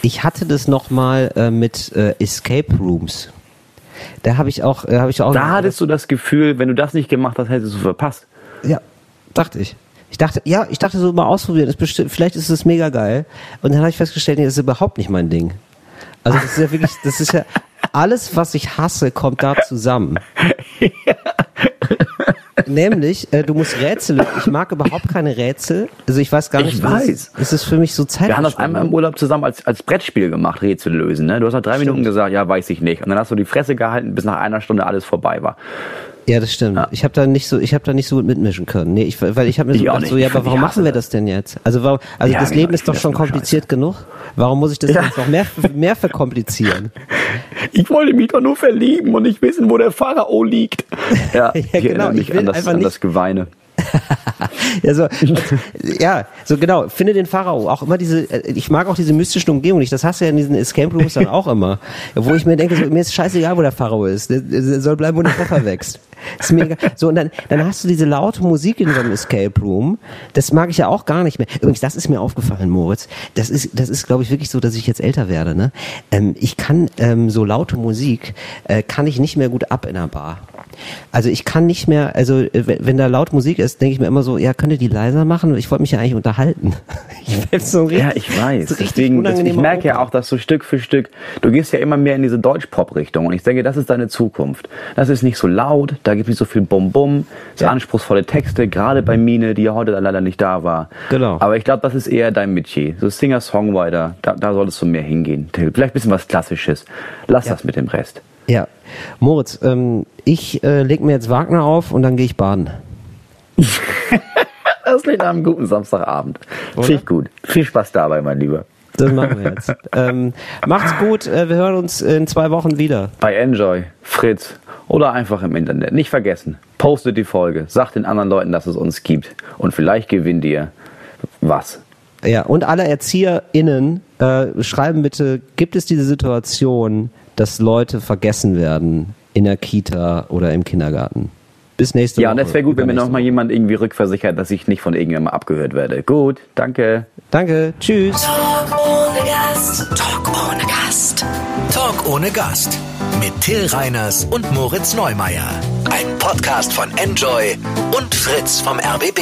Ich hatte das noch mal äh, mit äh, Escape Rooms. Da habe ich auch, äh, habe ich auch. Da hattest du das Gefühl, wenn du das nicht gemacht hast, hättest du verpasst. Ja, dachte ich. Ich dachte, ja, ich dachte so mal ausprobieren. Ist bestimmt, vielleicht ist es mega geil. Und dann habe ich festgestellt, nee, das ist überhaupt nicht mein Ding. Also das ist ja wirklich, das ist ja <laughs> alles, was ich hasse, kommt da zusammen. <laughs> Nämlich, äh, du musst Rätsel. lösen. Ich mag überhaupt keine Rätsel. Also ich weiß gar Ich nicht. weiß. Es ist, es ist für mich so Zeit. Wir haben das einmal im Urlaub zusammen als, als Brettspiel gemacht, Rätsel lösen. Ne? Du hast nach drei Minuten gesagt, ja, weiß ich nicht. Und dann hast du die Fresse gehalten, bis nach einer Stunde alles vorbei war. Ja, das stimmt. Ich habe da nicht so, ich habe da nicht so gut mitmischen können. Nee, ich, weil ich habe mir so Ich auch gedacht, so, ja, aber warum machen wir das. denn jetzt? Also, warum, also Ja, das genau, Leben ist doch schon kompliziert genug. Warum muss ich das Ja. jetzt noch mehr, mehr verkomplizieren? <laughs> Ich wollte mich doch nur verlieben und nicht wissen, wo der Pharao liegt. <laughs> Ja, ich genau, ich will an das, einfach an nicht- das Geweine. <laughs> Ja, so, ja, so genau. Finde den Pharao. Auch immer diese, äh, ich mag auch diese mystischen Umgebungen nicht. Das hast du ja in diesen Escape Rooms dann auch immer. Wo ich mir denke, so, mir ist scheißegal, wo der Pharao ist. Der, der soll bleiben, wo der Pfeffer wächst. Ist mir egal. So, und dann, dann hast du diese laute Musik in so einem Escape Room. Das mag ich ja auch gar nicht mehr. Übrigens, das ist mir aufgefallen, Moritz. Das ist, das ist, glaube ich, wirklich so, dass ich jetzt älter werde, ne? Ähm, ich kann, ähm, so laute Musik, äh, kann ich nicht mehr gut ab in einer Bar. Also ich kann nicht mehr, also äh, wenn da laut Musik ist, denke ich mir immer so, ja, könnt ihr die leiser machen? Ich wollte mich ja eigentlich unterhalten. <laughs> Ich so richtig, Ja, ich weiß. so Deswegen, ich merke ja auch, dass so Stück für Stück, du gehst ja immer mehr in diese Deutsch-Pop-Richtung. Und ich denke, das ist deine Zukunft. Das ist nicht so laut, da gibt es nicht so viel Bum-Bum, so Ja. anspruchsvolle Texte, gerade bei Mine, die ja heute leider nicht da war. Genau. Aber ich glaube, das ist eher dein Metier. So Singer-Songwriter, da, da solltest du mehr hingehen. Vielleicht ein bisschen was Klassisches. Lass das mit dem Rest. Ja, Moritz, ähm, ich äh, leg mir jetzt Wagner auf und dann gehe ich baden. <laughs> Das klingt nach einem guten Samstagabend. Finde ich gut. Viel Spaß dabei, mein Lieber. Das machen wir jetzt. <laughs> ähm, macht's gut, äh, wir hören uns in zwei Wochen wieder. Bei Enjoy, Fritz oder einfach im Internet. Nicht vergessen, postet die Folge, sagt den anderen Leuten, dass es uns gibt. Und vielleicht gewinnt ihr was. Ja, und alle ErzieherInnen äh, schreiben bitte, gibt es diese Situation, dass Leute vergessen werden in der Kita oder im Kindergarten? Bis nächste Ja, Woche. und es wäre gut, wenn mir Übernächste noch mal Woche. jemand irgendwie rückversichert, dass ich nicht von irgendjemandem abgehört werde. Gut, danke. Danke, tschüss. Talk ohne Gast. Talk ohne Gast. Talk ohne Gast. Mit Till Reiners und Moritz Neumeier. Ein Podcast von Enjoy und Fritz vom RBB.